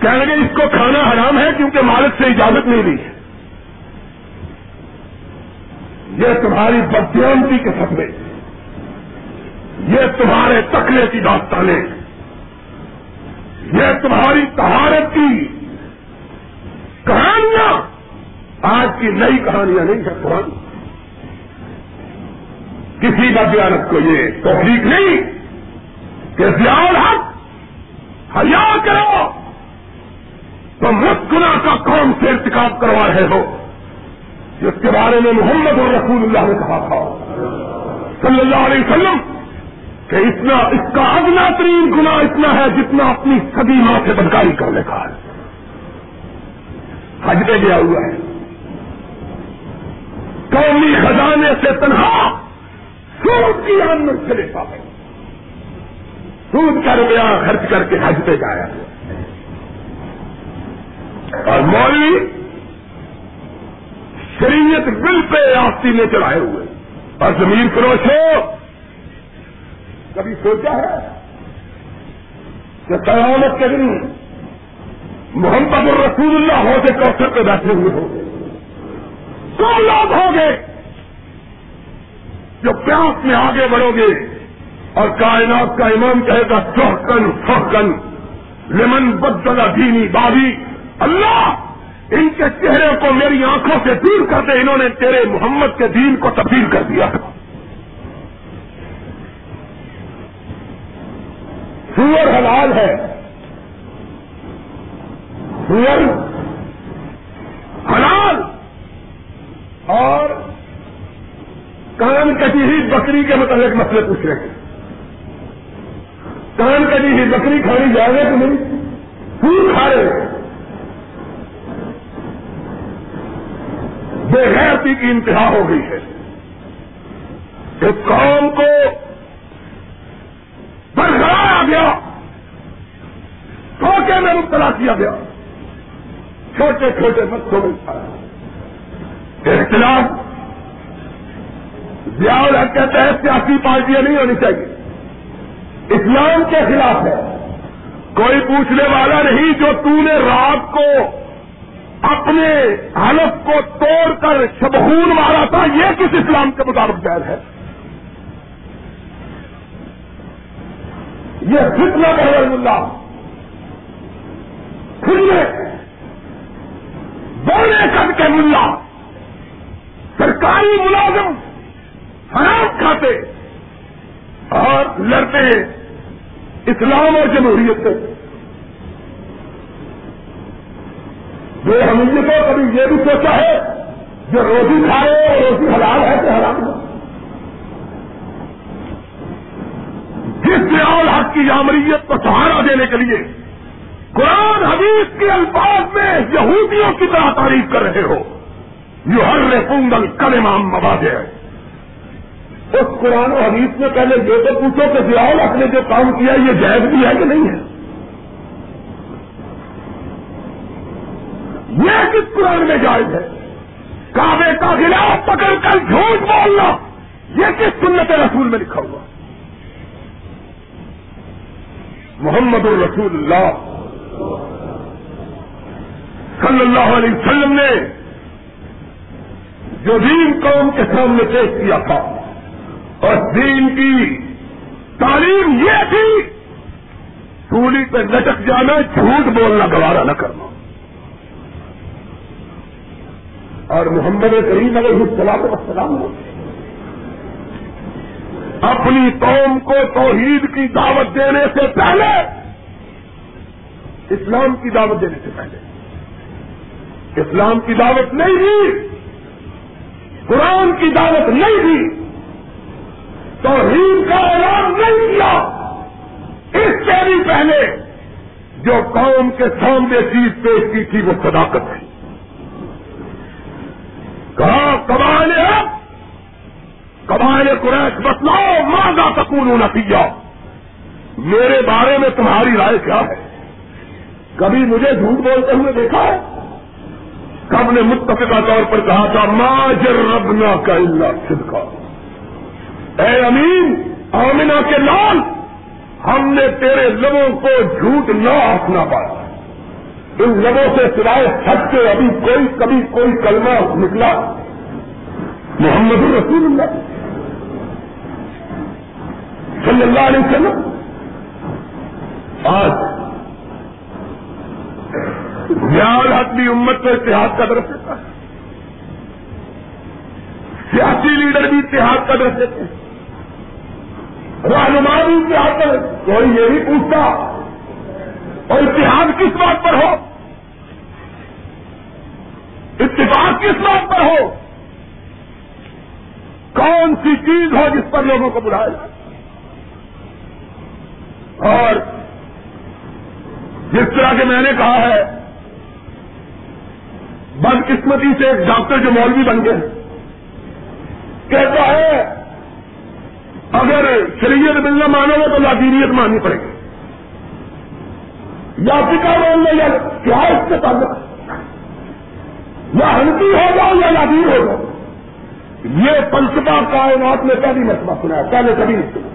کہنے لگے اس کو کھانا حرام ہے کیونکہ مالک سے اجازت نہیں دی۔ یہ تمہاری بدیانتی کے فتوے یہ تمہارے تکلے کی داستانیں۔ یہ تمہاری تہارت کی کہانیاں۔ آج کی نئی کہانیاں نہیں ہے پرانی کسی بدیانت کو یہ توفیق نہیں۔ کہ زیال حق حیا کرو تو گنا کا کون سے ارتکاب کروا رہے ہو۔ جس کے بارے میں محمد اور رسول اللہ نے کہا تھا۔ صلی اللہ علیہ وسلم کہ اتنا، اس کا ادنا ترین گنا اتنا ہے جتنا اپنی سبھی ماں سے بدکاری کرنے کا ہے۔ حج پہ گیا ہوا ہے۔ قومی خزانے سے تنہا سود کی آمد سے لیتا ہے سود کا روپیہ خرچ کر کے حج پہ جایا۔ اور مولوی شریعت بل پہ آستی میں چڑھائے ہوئے۔ اور زمین فروش ہو۔ کبھی سوچا ہے کہ قیامت کے دن محمد الرسول اللہ ہو کے کوثر پہ بیٹھے ہوئے ہو سو لوگ ہوں گے جو پیاس میں آگے بڑھو گے۔ اور کائنات کا امام کہے گا چوہکن سوکن لمن بدلا دینی بابی. اللہ، ان کے چہرے کو میری آنکھوں سے دور کر دے، انہوں نے تیرے محمد کے دین کو تبدیل کر دیا۔ سور حلال ہے۔ سور حلال۔ اور کان کٹی ہوئی بکری کے متعلق مسئلے پوچھ رہے ہیں۔ کان کٹی ہوئی بکری کھانی جائے گا کہ نہیں؟ پور کھا رہے بے غیرتی کی انتہا ہو گئی ہے۔ ایک قوم کو برقرار گیا چھوٹے میں مبتلا کیا گیا۔ چھوٹے چھوٹے بچوں میں اختلاف ضیاء کے تحت سیاسی پارٹیاں نہیں ہونی چاہیے۔ اسلام کے خلاف ہے۔ کوئی پوچھنے والا نہیں جو تو نے رات کو اپنے حلف کو توڑ کر شبہون مارا تھا، یہ کس اسلام کے مطابق جائز ہے؟ یہ فتنا بحر اللہ۔ پھر بولنے کر کے ملا۔ سرکاری ملازم حرام کھاتے۔ اور لڑتے اسلام اور جمہوریت سے جو ہم کو کبھی یہ بھی سوچا ہے، جو روزی کھا رہے روزی حلال ہے کہ حرام ہے۔ جس ریال حق کی عمریت کو سہارا دینے کے لیے قرآن حدیث کے الفاظ میں یہودیوں کی طرح تعریف کر رہے ہو یو ہر رفونگل کل امام مباد ہے اس قرآن و حدیث میں پہلے یہ تو پوچھو کہ ضیاء حق نے جو کام کیا یہ جائز بھی ہے کہ نہیں ہے؟ یہ کس قرآن میں جائز ہے؟ کعبے کا خلاف پکڑ کر جھوٹ بولنا، یہ کس سنت رسول میں لکھا ہوا؟ محمد الرسول اللہ صلی اللہ علیہ وسلم نے جو دین قوم کے سامنے پیش کیا تھا۔ اور دین کی تعلیم یہ تھی، سولی پہ لٹک جانا، جھوٹ بولنا، گوارا نہ کرنا۔ اور محمد کریم علیہ السلام السلام اپنی قوم کو توحید کی دعوت دینے سے پہلے، اسلام کی دعوت دینے سے پہلے۔ اسلام کی دعوت نہیں دی قرآن کی دعوت نہیں دی توحید کا اعلان نہیں کیا۔ اس سے بھی پہلے جو قوم کے سامنے چیز پیش کی تھی وہ صداقت تھی۔ کہا، قبائل قبائل قریش بتلاؤ ماں سکون ہونا میرے بارے میں تمہاری رائے کیا ہے؟ کبھی مجھے جھوٹ بولتے ہوئے دیکھا ہے؟ کب نے متفقہ طور پر کہا تھا ماں جربنا کا اللہ چھڑکا اے امین آمنا کے لال ہم نے تیرے لبوں کو جھوٹ نہ آسنا پایا۔ ان لبوں سے سوائے سچ کے ابھی کوئی، کبھی کوئی کلمہ نکلا۔ محمد رسول اللہ۔ صلی اللہ علیہ وسلم۔ آج زیاد اپنی امت کو اتحاد کا درخت دیتا ہے۔ سیاسی لیڈر بھی اتحاد کا درخت دیتے ہیں۔ رہنما بھی اتحاد کر کوئی یہ بھی پوچھتا اور اتحاد کس بات پر ہو؟ اتفاق کس بات پر ہو؟ کون سی چیز ہو جس پر لوگوں کو بلایا جائے؟ اور جس طرح کے میں نے کہا ہے، بدقسمتی سے ایک ڈاکٹر جو مولوی بن گئے، کہتا ہے اگر شریعت ملنا مانو گے تو لادینیت ماننی پڑے گی۔ یا پکا مان لو یا کیا اس سے تعلق۔ یا ہنسی ہو جاؤ یا لادین ہو جاؤ۔ یہ فلسفہ کائنات میں پہلی مرتبہ سنا ہے، پہلے کبھی نہیں سنا۔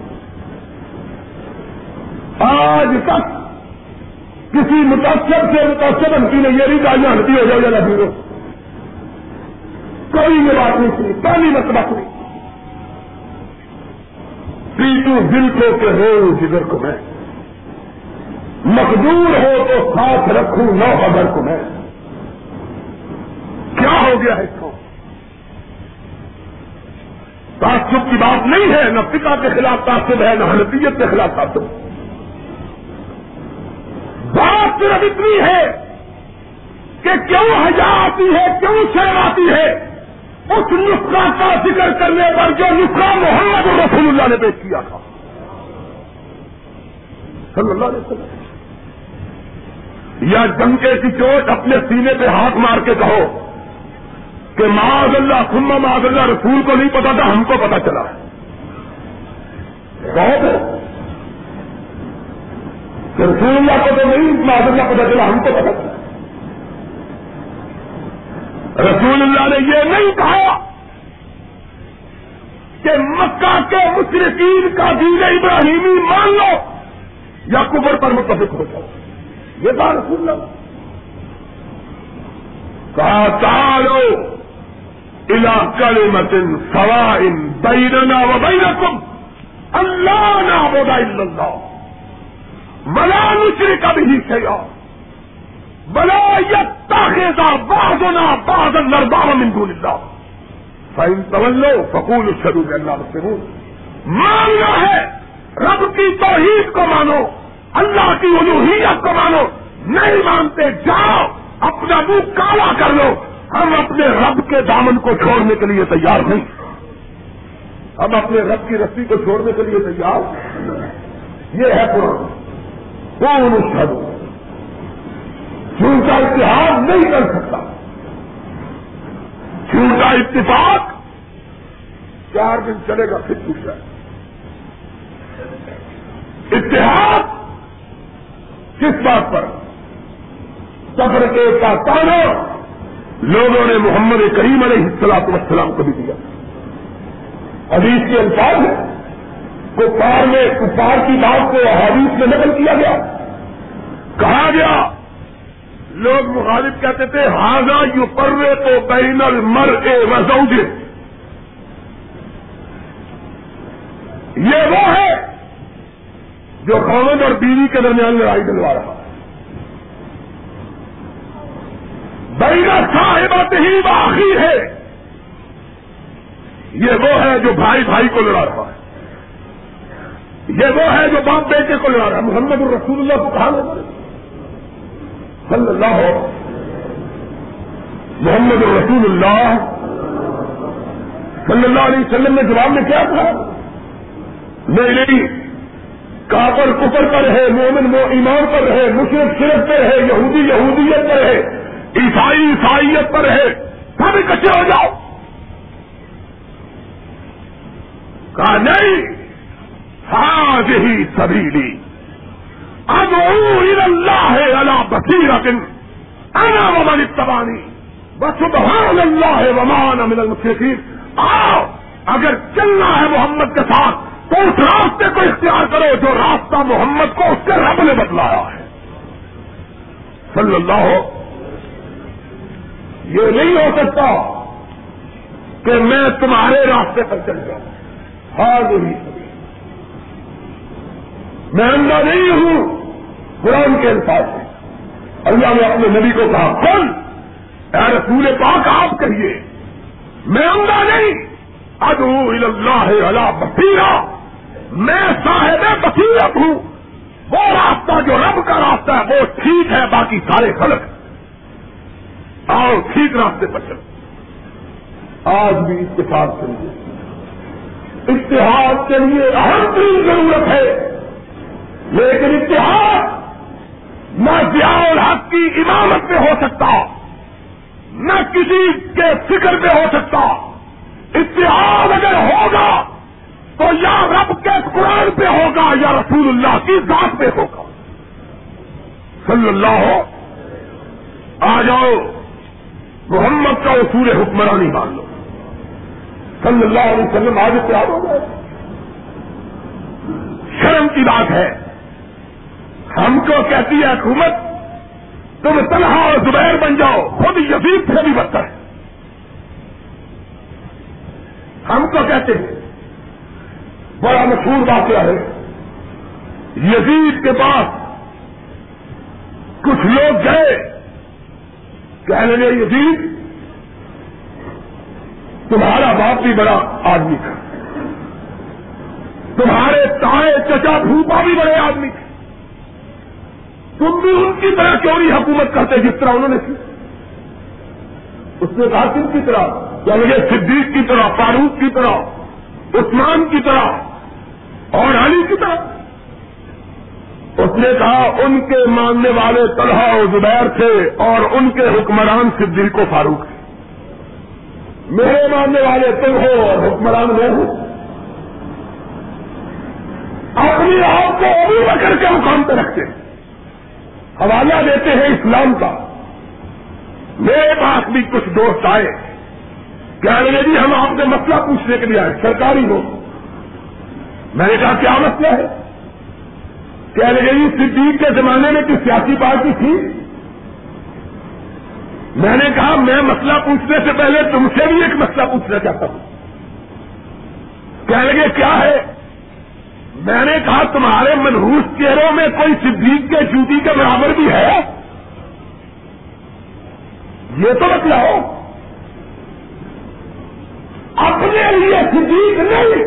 آج تک کسی متاثر سے متاثر ہنسی نے یہ نہیں کہا یا ہنسی ہو جاؤ یا لادین ہو۔ کوئی یہ بات نہیں سنی، پہلی مرتبہ سنی۔ پیٹو دل کو کہ ہو جگر کو میں۔ مقدور ہو تو ساتھ رکھوں نو خبر کو میں۔ کیا ہو گیا ہے اس کو؟ تعصب کی بات نہیں ہے، نہ پتا کے خلاف تعصب ہے، نہ حنفیت کے خلاف تعصب۔ بات صرف اتنی ہے کہ کیوں حجا آتی ہے، کیوں شرم آتی ہے؟ اس نسخہ کا ذکر کرنے پر جو نسخہ محمد رسول اللہ نے پیش کیا تھا۔ صلی اللہ علیہ وسلم۔ یا جنکے کی چوٹ اپنے سینے پہ ہاتھ مار کے کہو کہ معاذ اللہ سما معاذ اللہ، رسول کو نہیں پتا تھا، ہم کو پتا چلا۔ کہو کہ رسول اللہ کو تو نہیں، معاذ اللہ پتا چلا، ہم کو پتا چلا۔ رسول اللہ نے یہ نہیں کہا کہ مکہ کے مشرقین کا دین ابراہیمی مان لو یا کبر پر متفق ہو جاؤ۔ یہ کہا رسول اللہ کہا۔ چالو علاقہ متن سوائن بیرنا و بینکم اللہ نہ ہوگا اللہ ملا مشرق کا بھی بلا یتخذ بعضنا بعضا الارباب من دون اللہ فإن تولوا فقولوا اشهدوا بأننا مسلمون. ماننا ہے؟ رب کی توحید کو مانو، اللہ کی الوحیت کو مانو، نہیں مانتے، جاؤ، اپنا منہ کالا کر لو۔ ہم اپنے رب کے دامن کو چھوڑنے کے لیے تیار نہیں۔ ہم اپنے رب کی رسی کو چھوڑنے کے لیے تیار۔ یہ ہے قرآن۔ کون اشهدوا جھوٹا اتحاد نہیں کر سکتا۔ جھوٹا اتفاق چار دن چلے گا، پھر ٹوٹ جائے اتحاد کس بات پر؟ سفر کے کا تانا لوگوں نے محمد کریم علیہ السلاط وسلام کو بھی دیا۔ حدیث کے الفاظ ہے کپار میں کپار کی بات کو حدیث میں نقل کیا گیا۔ کہا گیا لوگ مخالف کہتے تھے ہاضا یو پرے تو بین المر اے وزوج یہ وہ ہے جو خامد اور بیوی کے درمیان لڑائی دلوا رہا بینا صاحبت ہی باقی ہے۔ یہ وہ ہے جو بھائی بھائی کو لڑا رہا ہے۔ یہ وہ ہے جو باپ بیٹے کو لڑا رہا ہے۔ محمد الرسول اللہ کو کہا صلی اللہ محمد رسول اللہ صلی اللہ علیہ وسلم نے جواب میں کیا تھا؟ نہیں کافر کفر پر رہے، مومن وہ ایمان پر رہے مشرق شرف پہ رہے، یہودی یہودیت پر رہے، عیسائی عیسائیت پر رہے، سب اکٹھے ہو جاؤ۔ کہا، نہیں ہاں یہی سبھی لی اللہ اللہ انا ومن اتبانی بسبحان اللہ ومان من المشرقین آؤ اگر چلنا ہے محمد کے ساتھ، تو اس راستے کو اختیار کرو جو راستہ محمد کو اس کے رب نے بتلایا ہے۔ صلی اللہ ہو یہ نہیں ہو سکتا کہ میں تمہارے راستے پر چل جاؤں۔ ہاں نہیں میں اندھا نہیں ہوں۔ قرآن کے انسان سے اللہ نے اپنے نبی کو کہا، کل اے رسول پاک، آپ کہیے میں اندھا نہیں۔ ادو اللہ اللہ بصیرہ۔ میں صاحب بصیرت ہوں۔ وہ راستہ جو رب کا راستہ ہے، وہ ٹھیک ہے، باقی سارے غلط آؤ، ٹھیک راستے پر چلو۔ آج بھی اتفاق چلیے اتحاد کے لیے اہم ترین ضرورت ہے۔ لیکن اتحاد نہ ضیاء الحق کی امامت پہ ہو سکتا، نہ کسی کے فکر پہ ہو سکتا۔ اتحاد اگر ہوگا تو یا رب کے قرآن پہ ہوگا یا رسول اللہ کی ذات پہ ہوگا۔ صلی اللہ ہو۔ آ جاؤ۔ محمد کا اصول حکمرانی مان لو۔ صلی اللہ علیہ وسلم آج تیار ہو گئے۔ شرم کی بات ہے۔ ہم کو کہتی ہے حکومت، تم طلحہ اور زبیر بن جاؤ، خود یزید سے بھی بدتر ہے۔ ہم کو کہتے ہیں، بڑا مشہور واقعہ ہے، یزید کے پاس کچھ لوگ گئے۔ کہنے لگے، یزید، تمہارا باپ بھی بڑا آدمی تھا۔ تمہارے تائے چچا بھوپا بھی بڑے آدمی تھے۔ تم بھی ان کی طرح کیوں نہیں حکومت کرتے جس طرح انہوں نے کی؟ اس نے کہا کن کی طرح؟ یعنی کیا مجھے صدیق کی طرح، فاروق کی طرح، عثمان کی طرح، اور علی کی طرح۔ اس نے کہا ان کے ماننے والے طلحہ و زبیر تھے اور ان کے حکمران صدیق و فاروق تھے۔ میرے ماننے والے تم ہو اور حکمران میں ہوں۔ اپنی آپ کو ابھی بکر کے مقام پہ رکھتے حوالہ دیتے ہیں اسلام کا۔ میرے پاس بھی کچھ دوست آئے۔ کیا لگے جی ہم آپ سے مسئلہ پوچھنے کے لیے آئے، سرکاری ہو۔ میں نے کہا، کیا مسئلہ ہے؟ کیا لگے جی صدیق کے زمانے میں کوئی سیاسی پارٹی تھی؟ میں نے کہا، میں مسئلہ پوچھنے سے پہلے تم سے بھی ایک مسئلہ پوچھنا چاہتا ہوں۔ کہنے لگے کیا ہے؟ میں نے کہا تمہارے منہوس چہروں میں کوئی صدیق کے جوتی کے برابر بھی ہے؟ یہ تو بتلاؤ۔ اپنے لیے صدیق نہیں۔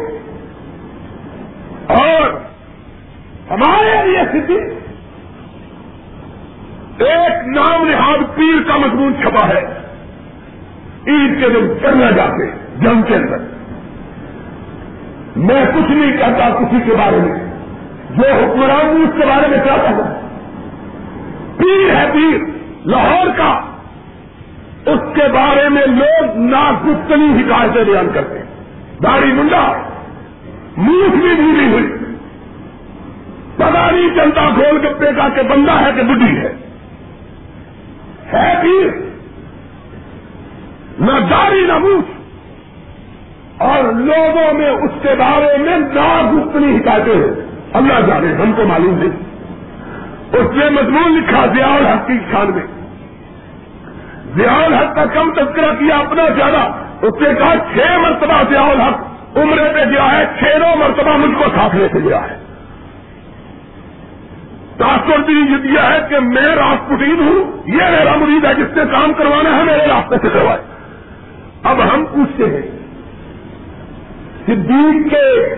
اور ہمارے لیے صدیق۔ ایک نام نہاد پیر کا مضمون چھپا ہے۔ عید کے دن کرنا جاتے جنگ کے اندر۔ میں کچھ نہیں کہتا کسی کے بارے میں۔ جو حکمران اس کے بارے میں کیا کہتا پیر ہے پیر، لاہور کا۔ اس کے بارے میں لوگ ناگفتنی حکایتیں بیان کرتے ہیں۔ داڑھی منڈا منہ بھی بھولی ہوئی۔ پتا نہیں چلتا گول گپے کا کہ بندہ ہے کہ بڈھی ہے۔ ہے پیر۔ نہ داری نہ منہ اور لوگوں میں اس کے بارے میں ناگفتنی حکایتیں ہیں۔ اللہ جانے، ہم کو معلوم نہیں۔ اس نے مضمون لکھا زیال حق کی خان میں۔ زیال حق کا کم تذکرہ کیا اپنا زیادہ۔ اس نے کہا، چھ مرتبہ زیال حق عمرے پہ گیا ہے، چھ نو مرتبہ مجھ کو ساتھ لے کے گیا ہے۔ تاثر بھی یہ دیا ہے کہ میں راسپٹین ہوں، یہ میرا مرید ہے جس سے کام کروانا ہے، میرے راستے سے کروائے۔ اب ہم پوچھتے ہیں صدیق کے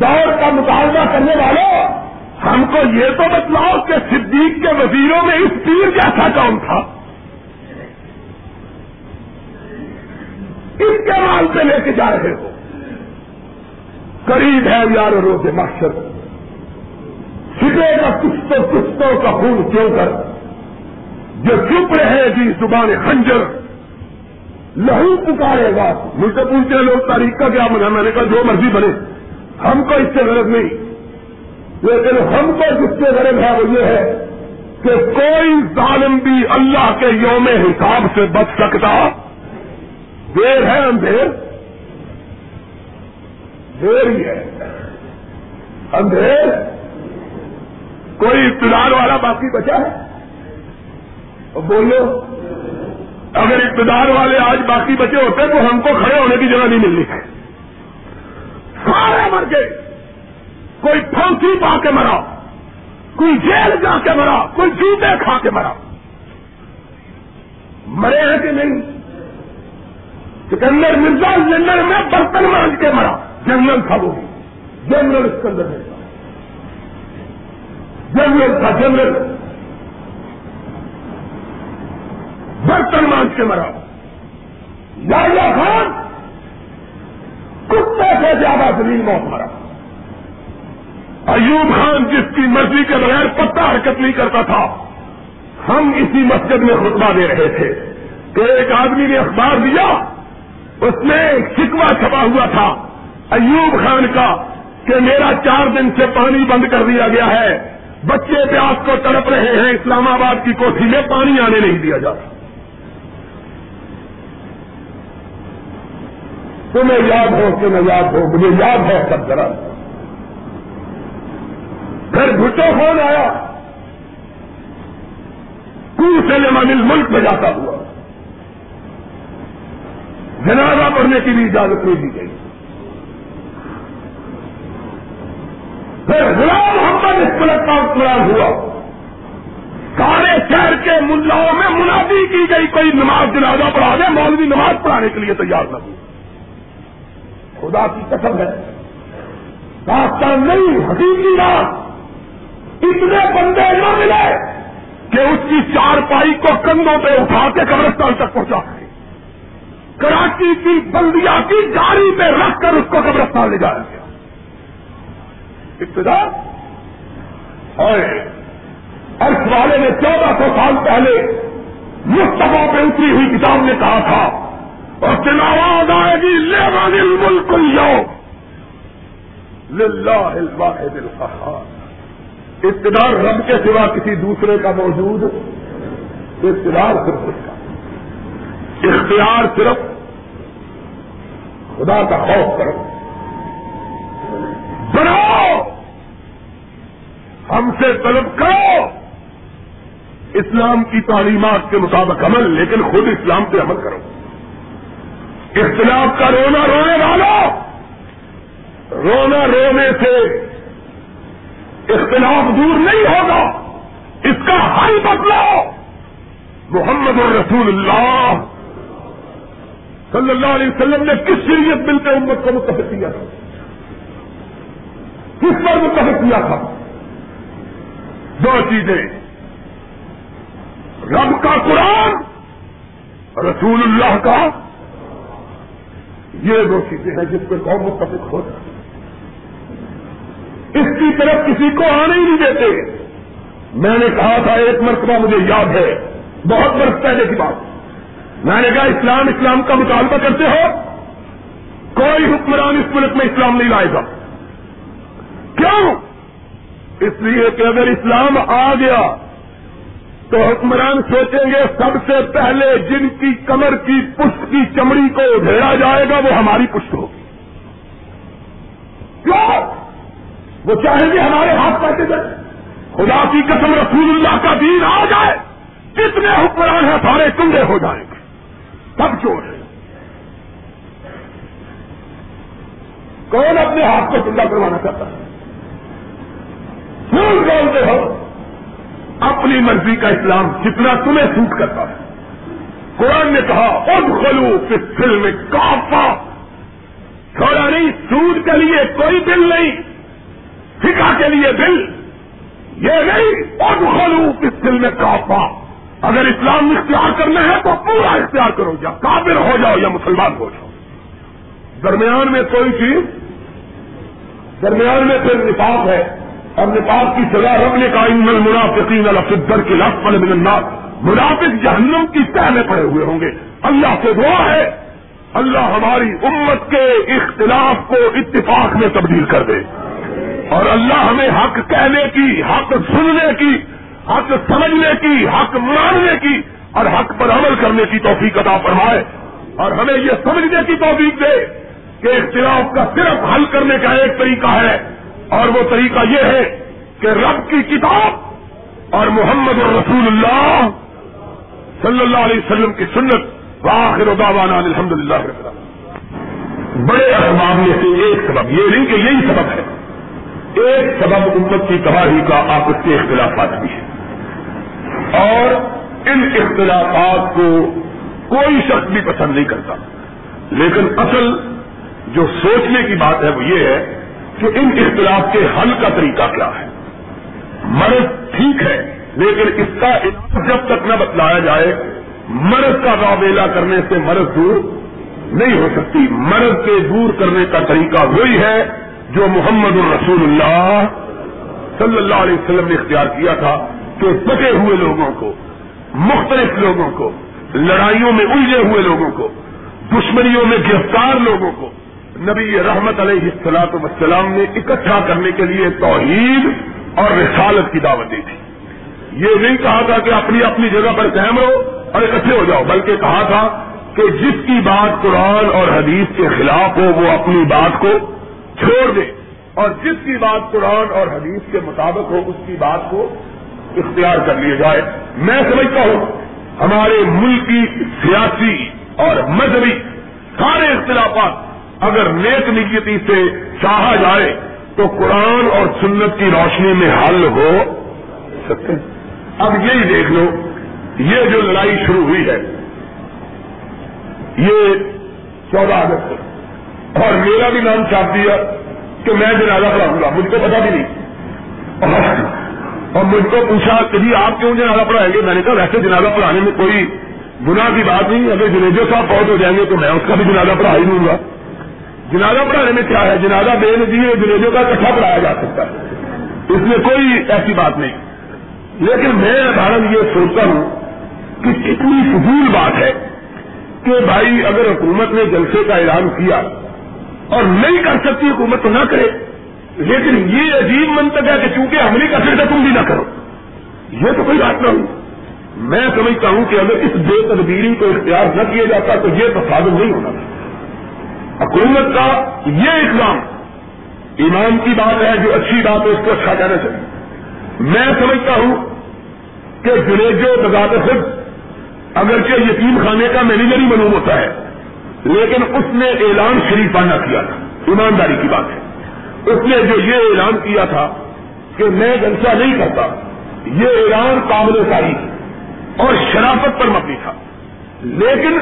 دور کا مطالبہ کرنے والوں، ہم کو یہ تو بتلاؤ کہ صدیق کے وزیروں میں اس پیر جیسا کون تھا؟ ان کے مال پہ لے کے جا رہے ہو۔ قریب ہے یار روز مقصد چھٹے کا کچھ تو کا خون کیوں کر، جو چپ رہے گی زبان خنجر۔ لہو پکارے گا۔ مجھ سے پوچھتے ہیں لوگ تاریخ کا کیا بنا میں نے کہا جو مرضی بنے۔ ہم کو اس سے غرض نہیں۔ لیکن ہم کو جس سے غرض ہے وہ یہ ہے کہ کوئی ظالم بھی اللہ کے یوم حساب سے بچ سکتا۔ دیر ہے اندھیر۔ دیر ہی ہے۔ اندھیر۔ کوئی اقتدار والا باقی بچا ہے؟ بولو اگر اقتدار والے آج باقی بچے ہوتے تو ہم کو کھڑے ہونے کی جگہ نہیں ملنی ہے سارے مر گئے۔ کوئی پھانسی پا کے مرا۔ کوئی جیل جا کے مرا۔ کوئی جوتے کھا کے مرا۔ مرے ہیں کہ نہیں؟ سکندر مرزا جنرل میں برتن مانج کے مرا۔ جنرل تھا وہ جنرل سکندر مرزا۔ جنرل تھا جنرل۔ برتن مانج کے مرا۔ یا خان، کتے سے زیادہ زمین موت مرا۔ ایوب خان جس کی مرضی کے بغیر پتا حرکت نہیں کرتا تھا، ہم اسی مسجد میں خطبہ دے رہے تھے۔ کہ ایک آدمی نے اخبار دیا، اس میں ایک شکوا چھپا ہوا تھا، ایوب خان کا، کہ میرا چار دن سے پانی بند کر دیا گیا ہے۔ بچے پیاس کو تڑپ رہے ہیں، اسلام آباد کی کوٹھی میں پانی آنے نہیں دیا جاتا تمہیں یاد ہو کہ میں یاد ہو مجھے یاد ہے سب ذرا۔ پھر گھٹو فون آیا۔ کل سے مل ملک میں جاتا ہوا۔ جنازہ پڑھنے کی بھی اجازت نہیں دی گئی۔ پھر غلام محمد اس پلٹ کا قرآن ہوا۔ سارے شہر کے ملاؤں میں منادی کی گئی، کوئی نماز جنازہ پڑھا دے، مولوی نماز پڑھانے کے لیے تیار نہ ہو۔ خدا کی قسم ہے۔ داستان نہیں، حقیقی بات۔ اتنے بندے نہ ملے کہ اس کی چار پائی کو کندھوں پہ اٹھا کے قبرستان تک پہنچا کراچی کی بلدیا کی گاڑی پہ رکھ کر اس کو قبرستان لے جایا گیا۔ ابتدا۔ اور ارس والے نے چودہ سو سال پہلے مستفا پہ اتری ہوئی کتاب نے کہا تھا اور دن آئے گی لے دل ملک الواحد القہار اقتدار رب کے سوا کسی دوسرے کا موجود اقتدار صرف اس کا۔ اختیار صرف خدا کا خوف کرو۔ بناؤ۔ ہم سے طلب کرو۔ اسلام کی تعلیمات کے مطابق عمل، لیکن خود اسلام پہ عمل کرو۔ اختلاف کا رونا رونے والوں رونا رونے سے اختلاف دور نہیں ہوگا! اس کا حل بدلاؤ! محمد الرسول اللہ صلی اللہ علیہ وسلم نے کس شریعت مل کے امت کو متحد کیا تھا؟ کس پر متحد کیا تھا؟ دو چیزیں۔ رب کا قرآن رسول اللہ کا یہ دو چیزیں ہیں جس پہ قوم متفق ہو جائے اس کی طرف کسی کو آنے ہی نہیں دیتے۔ میں نے کہا تھا، ایک مرتبہ مجھے یاد ہے۔ بہت برس پہلے کی بات۔ میں نے کہا، اسلام اسلام کا مطالبہ کرتے ہو، کوئی حکمران اس ملک میں اسلام نہیں لائے گا۔ کیوں؟ اس لیے کہ اگر اسلام آ گیا تو حکمران سوچیں گے سب سے پہلے جن کی کمر کی پشت کی چمڑی کو ادھیڑا جائے گا، وہ ہماری پشت ہوگی۔ کیوں؟ وہ چاہیں گے ہمارے ہاتھ پیسے دیں۔ خدا کی قسم رسول اللہ کا دین آ جائے۔ جتنے حکمران ہیں، سارے کنڈے ہو جائیں گے۔ سب چور ہیں۔ کون اپنے ہاتھ کو چندہ کروانا چاہتا ہے؟ کیوں بولتے ہو؟ اپنی مرضی کا اسلام جتنا تمہیں سوٹ کرتا ہے۔ قرآن نے کہا اب خلو کس دل میں کافا تھوڑا نہیں، سود کے لیے کوئی بل نہیں فکا کے لیے بل یہ نہیں اور خلوف اس دل میں کافا اگر اسلام اختیار کرنا ہے تو پورا اختیار کرو، یا کافر ہو جاؤ یا مسلمان ہو جاؤ۔ درمیان میں کوئی چیز، درمیان میں پھر نفاق ہے۔ اور نفاق کی سزا رب نے کہا ان منافقین الفر کے لفظ والے الناس منافق جہنم کی تہ میں پڑے ہوئے ہوں گے. اللہ سے دعا ہے. اللہ ہماری امت کے اختلاف کو اتفاق میں تبدیل کر دے. اور اللہ ہمیں حق کہنے کی، حق سننے کی، حق سمجھنے کی، حق ماننے کی اور حق پر عمل کرنے کی توفیق عطا فرمائے. اور ہمیں یہ سمجھنے کی توفیق دے کہ اختلاف کا صرف حل کرنے کا ایک طریقہ ہے. اور وہ طریقہ یہ ہے کہ رب کی کتاب اور محمد الرسول اللہ صلی اللہ علیہ وسلم کی سنت واخر دعوانا الحمد للہ بڑے اسباب میں سے ایک سبب، یہ نہیں کہ یہی سبب ہے، ایک سبب امت کی تباہی کا آپس کے اختلافات بھی ہے اور ان اختلافات کو کوئی شخص بھی پسند نہیں کرتا۔ لیکن اصل جو سوچنے کی بات ہے وہ یہ ہے کہ ان اختلاف کے حل کا طریقہ کیا ہے۔ مرض ٹھیک ہے، لیکن اس کا علاج جب تک نہ بتلایا جائے، مرض کا واویلا کرنے سے مرض دور نہیں ہو سکتی۔ مرض کے دور کرنے کا طریقہ وہی ہے جو محمد الرسول اللہ صلی اللہ علیہ وسلم نے اختیار کیا تھا کہ بٹے ہوئے لوگوں کو، مختلف لوگوں کو، لڑائیوں میں الجھے ہوئے لوگوں کو، دشمنیوں میں گرفتار لوگوں کو نبی رحمت علیہ السلاط وسلام نے اکٹھا کرنے کے لیے توحید اور رسالت کی دعوت دی تھی۔ یہ نہیں کہا تھا کہ اپنی اپنی جگہ پر قائم رہو اور اکٹھے ہو جاؤ، بلکہ کہا تھا کہ جس کی بات قرآن اور حدیث کے خلاف ہو، وہ اپنی بات کو چھوڑ دے۔ اور جس کی بات قرآن اور حدیث کے مطابق ہو، اس کی بات کو اختیار کر لیا جائے۔ میں سمجھتا ہوں، ہمارے ملک کی سیاسی اور مذہبی سارے اختلافات اگر نیک نیتی سے چاہا جائے تو قرآن اور سنت کی روشنی میں حل ہو سکتے اب یہی دیکھ لو، یہ جو لڑائی شروع ہوئی ہے، یہ چودہ اگست اور میرا بھی نام چھاپ دیا کہ میں جنازہ پڑھاؤں گا۔ مجھ کو پتا بھی نہیں۔ اور مجھ کو پوچھا کہ جی آپ کیوں جنازہ پڑھائیں گے؟ میں نے کہا، ویسے جنازہ پڑھانے میں کوئی گناہ کی بات نہیں اگر جنیجو صاحب بہت ہو جائیں گے تو میں اس کا بھی جنازہ پڑھا ہی دوں گا۔ جنازہ پڑھانے میں کیا ہے؟ جنازہ بے نظیر جنیجوں کا کٹھا پڑھایا جا سکتا ہے۔ اس میں کوئی ایسی بات نہیں۔ لیکن میں ادارن یہ سوچتا ہوں کہ کتنی فضول بات ہے کہ بھائی اگر حکومت نے جلسے کا اعلان کیا اور نہیں کر سکتی، حکومت تو نہ کرے۔ لیکن یہ عجیب منتق ہے کہ چونکہ ہم نہیں کر سکتے، تم بھی نہ کرو۔ یہ تو کوئی بات نہ ہوئی میں سمجھتا ہوں کہ اگر اس بے تدبیری کو اختیار نہ کیا جاتا تو یہ تصادم نہیں ہونا۔ تھا حکومت کا یہ اقدام ایمان کی بات ہے، جو اچھی بات ہے، اس کو اچھا کہنا چاہیے۔ میں سمجھتا ہوں کہ جنیجو بذات خود اگرچہ یتیم خانے کا مینیجر ہی معلوم ہوتا ہے، لیکن اس نے اعلان شریفانہ کیا تھا۔ ایمانداری کی بات ہے۔ اس نے جو یہ اعلان کیا تھا کہ میں جلسہ نہیں کرتا، یہ اعلان قابل تاریخ اور شرافت پر مبنی تھا۔ لیکن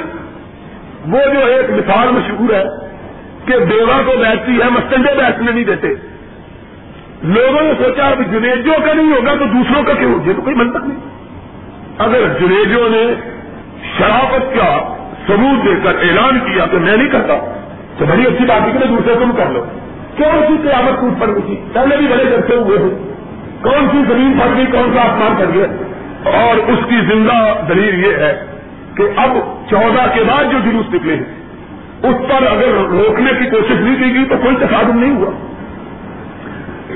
وہ جو ایک مثال مشہور ہے کہ بیوہ کو بیٹھتی ہے مستنجے بیٹھنے نہیں دیتے۔ لوگوں نے سوچا اب جنیجوں کا نہیں ہوگا تو دوسروں کا کیوں؟ یہ تو کوئی منطق نہیں۔ اگر جنیجوں نے شرافت کا ثبوت دے کر اعلان کیا تو میں نہیں کرتا۔ تو بڑی اچھی بات ہے کہ دوسرے تم کر لو کون سی قیامت ٹوٹ پڑ گئی پہلے بھی بڑے کرتے ہوئے ہیں۔ کون سی زمین پھٹ گئی، کون سا آسمان پھٹ گیا؟ اور اس کی زندہ دلیل یہ ہے کہ اب چودہ کے بعد جو جلوس نکلے ہیں اس پر اگر روکنے کی کوشش نہیں کی گئی تو کوئی تصادم نہیں ہوا۔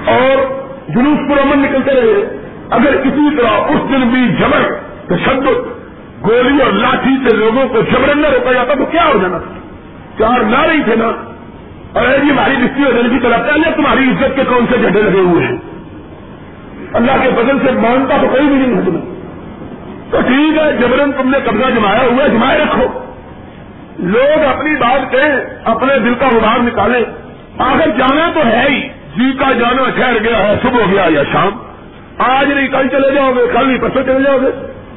اور جلوس پر امن نکلتے رہے۔ اگر اسی طرح اس دن بھی جبر تشدد، گولی اور لاٹھی سے لوگوں کو جبرن نہ روکا جاتا تو کیا ہو جانا؟ چار نہ رہی تھے نا۔ اور جی ہماری رشتی ہو جانے کی طرف پہلے تمہاری عزت کے کون سے جھنڈے لگے ہوئے ہیں؟ اللہ کے بدل سے مانتا تو کوئی بھی نہیں ہے تمہیں۔ تو ٹھیک ہے، جبرن تم نے قبضہ جمایا ہوا ہے، جمائے رکھو۔ لوگ اپنی بات کہیں اپنے دل کا ادار نکالیں۔ آخر جانا تو ہے ہی۔ جی کا جانا ٹھہر گیا ہے، صبح ہو گیا یا شام۔ آج نہیں، کل چلے جاؤ گے، کل نہیں، پرسوں چلے جاؤ گے۔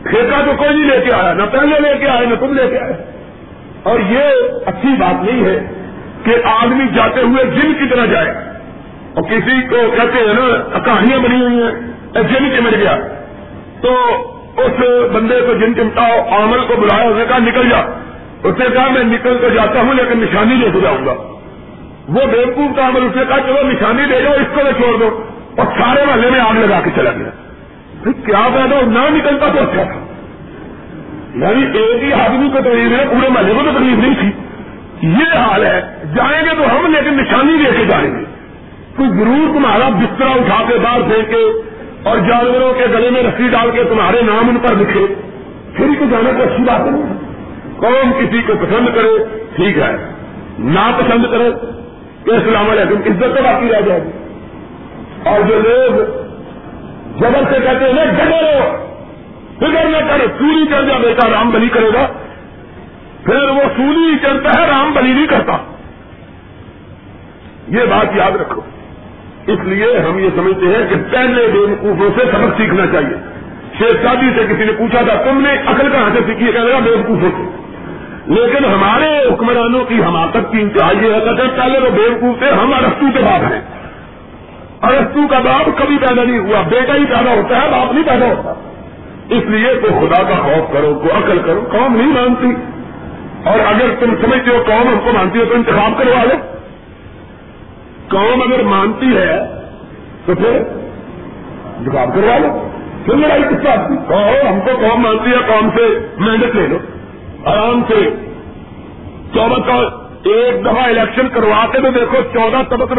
ٹھیکہ تو کوئی نہیں لے کے آیا، نہ پہلے لے کے آئے، نہ تم لے کے آئے۔ اور یہ اچھی بات نہیں ہے کہ آدمی جاتے ہوئے جن کی طرح جائے۔ اور کسی کو کہتے ہیں نا کہانیاں بنی ہوئی ہیں جن چمٹ گیا۔ تو اس بندے کو جن چمٹاؤ عمل کو بلایا، اس نے کہا نکل جا۔ اس نے کہا، میں نکل کر جاتا ہوں لیکن نشانی لے کے جاؤں گا۔ وہ بیوقوف کا عمل اس نے کہا، چلو نشانی دے جاؤ، اس کو میں چھوڑ دو اور سارے محلے میں آگ لگا کے چلا گیا۔ کیا پیدا نہ نکلتا تو اچھا تھا۔ یعنی ایک ہی آدمی کو تکلیف ہے، پورے محلے کو تو تکلیف نہیں تھی۔ یہ حال ہے، جائیں گے تو ہم، لیکن نشانی لے کے جائیں گے۔ تو ضرور تمہارا بستر اٹھا کے باہر پھینکے اور جانوروں کے گلے میں رسی ڈال کے تمہارے نام ان پر لکھے۔ پھر کو جانا تو اچھی بات نہیں کون کسی کو پسند کرے، ٹھیک ہے۔ نہ پسند کرے تو السلام علیکم، عزت تو باقی رہ جائے۔ گی اور جو لوگ جبر سے کہتے ہیں جبر فکر نہ کرے سوری چڑھ جا بیٹا رام بلی کرے گا۔ پھر وہ سوری چڑھتا ہے، رام بلی نہیں کرتا۔ یہ بات یاد رکھو۔ اس لیے ہم یہ سمجھتے ہیں کہ پہلے بے وقوفوں سے سبق سیکھنا چاہیے۔ شیخ شادی سے کسی نے پوچھا تھا، تم نے عقل کہاں سے سیکھی؟ کہہ رہا بے وقوفوں سے۔ لیکن ہمارے حکمرانوں کی حماقت کی انتہائی یہ حقت ہے، پہلے وہ بے وقوف تھے، ہم ارستو کے باپ ہیں۔ ارستو کا باپ کبھی پیدا نہیں ہوا، بیٹا ہی پیدا ہوتا ہے، باپ نہیں پیدا ہوتا۔ اس لیے تو خدا کا خوف کرو، کو عقل کرو، قوم نہیں مانتی۔ اور اگر تم سمجھتے ہو قوم ہم کو مانتی ہے، تو انتخاب کروا لو۔ قوم اگر مانتی ہے، تو پھر انتخاب کروا لو۔ پھر لڑائی کس بات کی؟ کہو ہم کو قوم مانتی ہے، قوم سے محنت لے لو۔ آرام سے چودہ ایک دفعہ الیکشن کروا کے تو دیکھو چودہ طبق